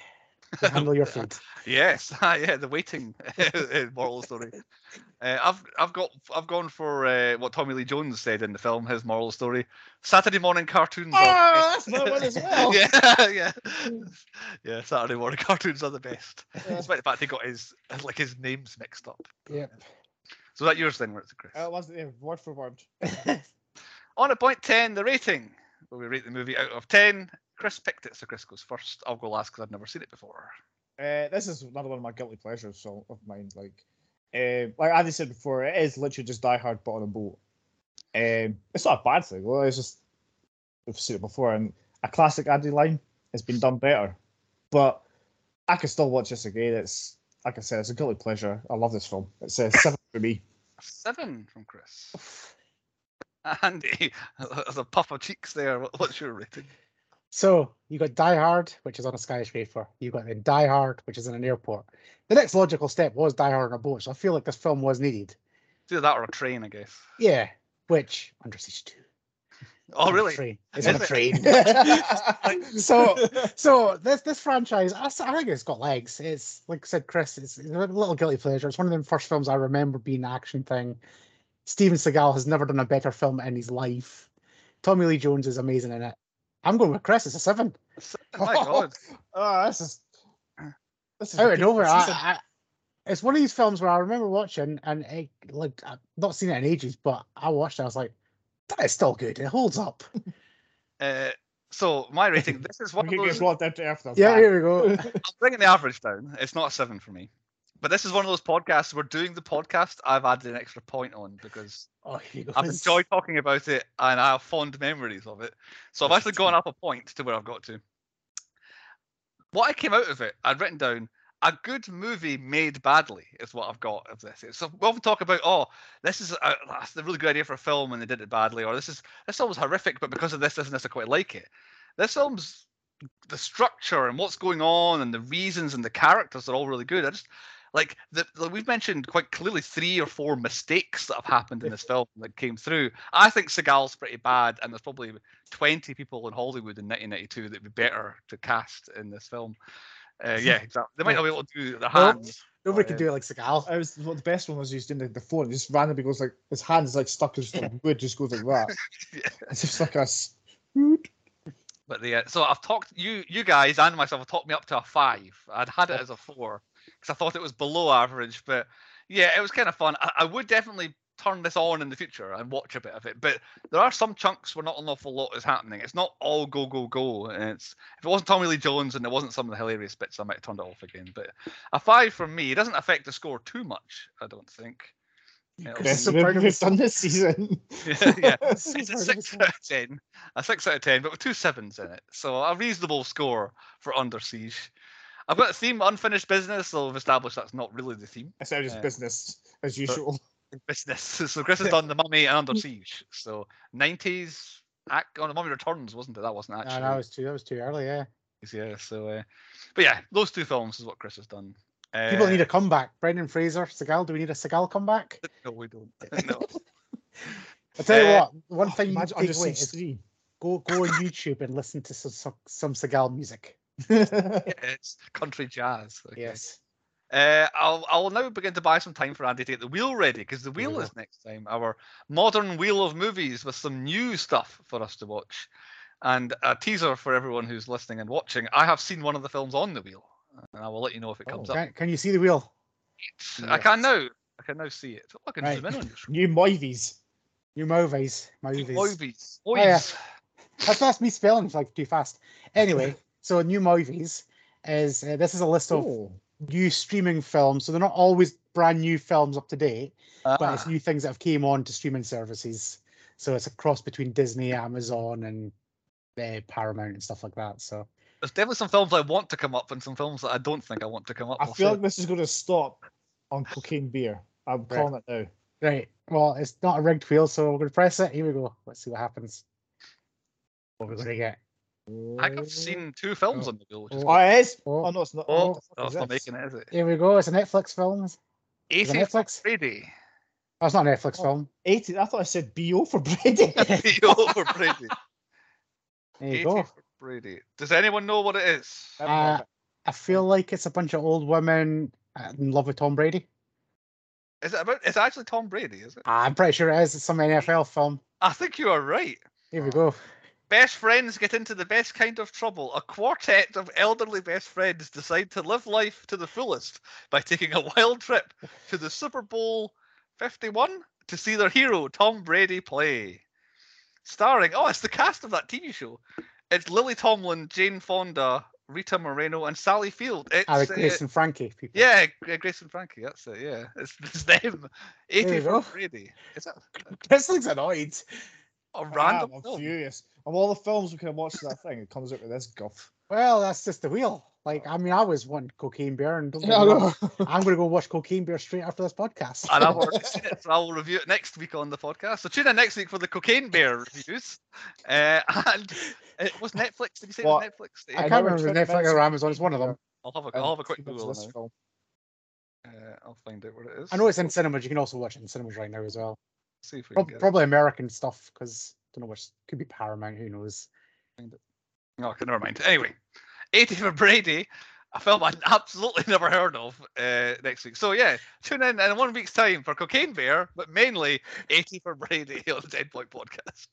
Handle your food. Yes, ah, yeah, the waiting moral story. Uh, I've I've got I've gone for uh, what Tommy Lee Jones said in the film. His moral story: Saturday morning cartoons. are Ah, that's my one as well. yeah, yeah, yeah. Saturday morning cartoons are the best. Yeah. Despite the fact he got his like his names mixed up. Yep. So that yours then, Chris. Uh, wasn't it? Word for word. On at point ten, the rating. Where we rate the movie out of ten. Chris picked it, so Chris goes first. I'll go last because I've never seen it before. Uh, this is another one of my guilty pleasures so of mine. Like, uh, like Andy said before, it is literally just Die Hard but on a boat. Um, it's not a bad thing. Well, it's just we've seen it before, and a classic Andy line has been done better. But I can still watch this again. It's like I said, it's a guilty pleasure. I love this film. It's a seven for me. Seven from Chris. Andy, there's a puff of cheeks there. What's your rating? So you got Die Hard, which is on a skyscraper. You got then Die Hard, which is in an airport. The next logical step was Die Hard on a boat, so I feel like this film was needed. It's either that or a train, I guess. Yeah, which Under Siege Two. Oh, really? It's on a train. so so this this franchise, I, I think it's got legs. It's like I said, Chris. It's, it's a little guilty pleasure. It's one of the first films I remember being an action thing. Steven Seagal has never done a better film in his life. Tommy Lee Jones is amazing in it. I'm going with Chris. It's a seven. My God. oh, this is this is Out of ridiculous. nowhere, This is I, I, it's one of these films where I remember watching and it, like I've not seen it in ages, but I watched it. I was like, that is still good. It holds up. Uh, so my rating. This is a- one we of those. get brought down to earth. now. Yeah, Bang. here we go. I'm bringing the average down. It's not a seven for me. But this is one of those podcasts. We're doing the podcast. I've added an extra point on because Oh, here you go. I've enjoyed talking about it and I have fond memories of it. So I've actually gone up a point to where I've got to. What I came out of it, I'd written down a good movie made badly is what I've got of this. So we often talk about, oh, this is a, that's a really good idea for a film and they did it badly, or this is this film was horrific, but because of this, this and this, I quite like it. This film's the structure and what's going on and the reasons and the characters are all really good. I just like the, we've mentioned quite clearly three or four mistakes that have happened in this film that came through. I think Seagal's pretty bad, and there's probably 20 people in Hollywood in 1992 that'd be better to cast in this film. Uh, yeah, exactly. They might not be able to do their Nope. hands. Nobody Oh, can yeah. do it like Seagal. I was well, the best one was he's doing the, the phone. Just randomly goes like his hand is like stuck as like wood, just goes like that. Yeah. It's just like a. s- But the uh, so I've talked you you guys and myself have talked me up to a five. I'd had it as a four because I thought it was below average. But yeah, it was kind of fun. I, I would definitely turn this on in the future and watch a bit of it. But there are some chunks where not an awful lot is happening. It's not all go go go. And it's if it wasn't Tommy Lee Jones and there wasn't some of the hilarious bits, I might have turned it off again. But a five from me. It doesn't affect the score too much. I don't think. It'll Chris Best we've, of we've done this season. yeah, yeah. It's a six out of ten. A six out of ten, but with two sevens in it. So a reasonable score for Under Siege. I've got a theme unfinished business, so we've established that's not really the theme. It's now just Yeah. business as usual. Business. So Chris has done the mummy and Under Siege. So nineties act on the mummy returns, wasn't it? That wasn't actually. No, actually. that was too. That was too early. Yeah. Yeah, so uh, but yeah, those two films is what Chris has done. Uh, People need a comeback. Brendan Fraser, Seagal. Do we need a Seagal comeback? No, we don't. no. I tell you Uh, what. One Oh, thing you imagine take Under away Siege is three. go go on YouTube and listen to some some, some Seagal music. Yeah, it's country jazz. okay. Yes. Uh, I'll I'll now begin to buy some time for Andy to get the wheel ready because the wheel go. is next time. Our modern wheel of movies with some new stuff for us to watch, and a teaser for everyone who's listening and watching. I have seen one of the films on the wheel, and I will let you know if it comes up. Can, can you see the wheel? I can now. I can now see it. Oh, I can Right. zoom in on. New movies. New movies. Movies. Movies. Oh, yeah. That's that's me spelling like too fast. Anyway, so new movies is uh, this is a list of Oh, new streaming films. So they're not always brand new films up to date, but it's Ah, new things that have came on to streaming services. So it's a cross between Disney, Amazon, and uh, Paramount and stuff like that. So There's definitely some films I want to come up and some films that I don't think I want to come up. I We'll feel like this is going to stop on Cocaine Bear. I'm Right. calling it now. right, well, it's not a rigged wheel, so we're gonna press it. Here we go. Let's see what happens. What we're gonna get? I think I've seen two films Oh. on the wheel, which is Oh. Oh, it is. Oh. Oh, no, it's not. Oh, what oh, it's not making it, is it? Here we go. It's a Netflix film. Is it 80 Netflix? Brady. Oh, it's not a Netflix Oh. film. 80. I thought I said BO for Brady. over Brady. There you 80 go. for Brady. Does anyone know what it is? Never heard of Uh, I feel like it's a bunch of old women uh, in love with Tom Brady. Is it about? It's actually Tom Brady, is it? I'm pretty sure it is. It's some NFL film. I think you are right. Here we go. Best friends get into the best kind of trouble. A quartet of elderly best friends decide to live life to the fullest by taking a wild trip to the Super Bowl 51 to see their hero, Tom Brady, play. Starring, oh, it's the cast of that TV show. It's Lily Tomlin, Jane Fonda, Rita Moreno, and Sally Field. It's, uh, Grace and Frankie. People. Yeah, Grace and Frankie. That's it. Yeah, it's, it's them. Eighty you for go. Brady. Is that This looks annoyed. A I random am, I'm film? furious. Of all the films we can have watched that thing, it comes out with this guff. Well, that's just the wheel. Like, I mean, I was one cocaine bear, and don't Yeah, I wrong, know. I'm going to go watch Cocaine Bear straight after this podcast. And I've already seen it, so I will review it next week on the podcast. So tune in next week for the Cocaine Bear reviews. Uh, and it was Netflix. Did you say What? it was Netflix? I Uh, can't know remember we're if 20 Netflix or Amazon. It's one of them. I'll have a, And I'll have a quick see Google this now. Uh, I'll find out what it is. I know it's in cinemas. You can also watch it in cinemas right now as well. See if we Prob- can get it. probably American stuff because don't know which could be Paramount. Who knows? Oh, okay, never mind. Anyway, 80 for Brady, a film I'd absolutely never heard of uh, next week. So, yeah, tune in in one week's time for Cocaine Bear, but mainly 80 for Brady on the 10 Point Podcast.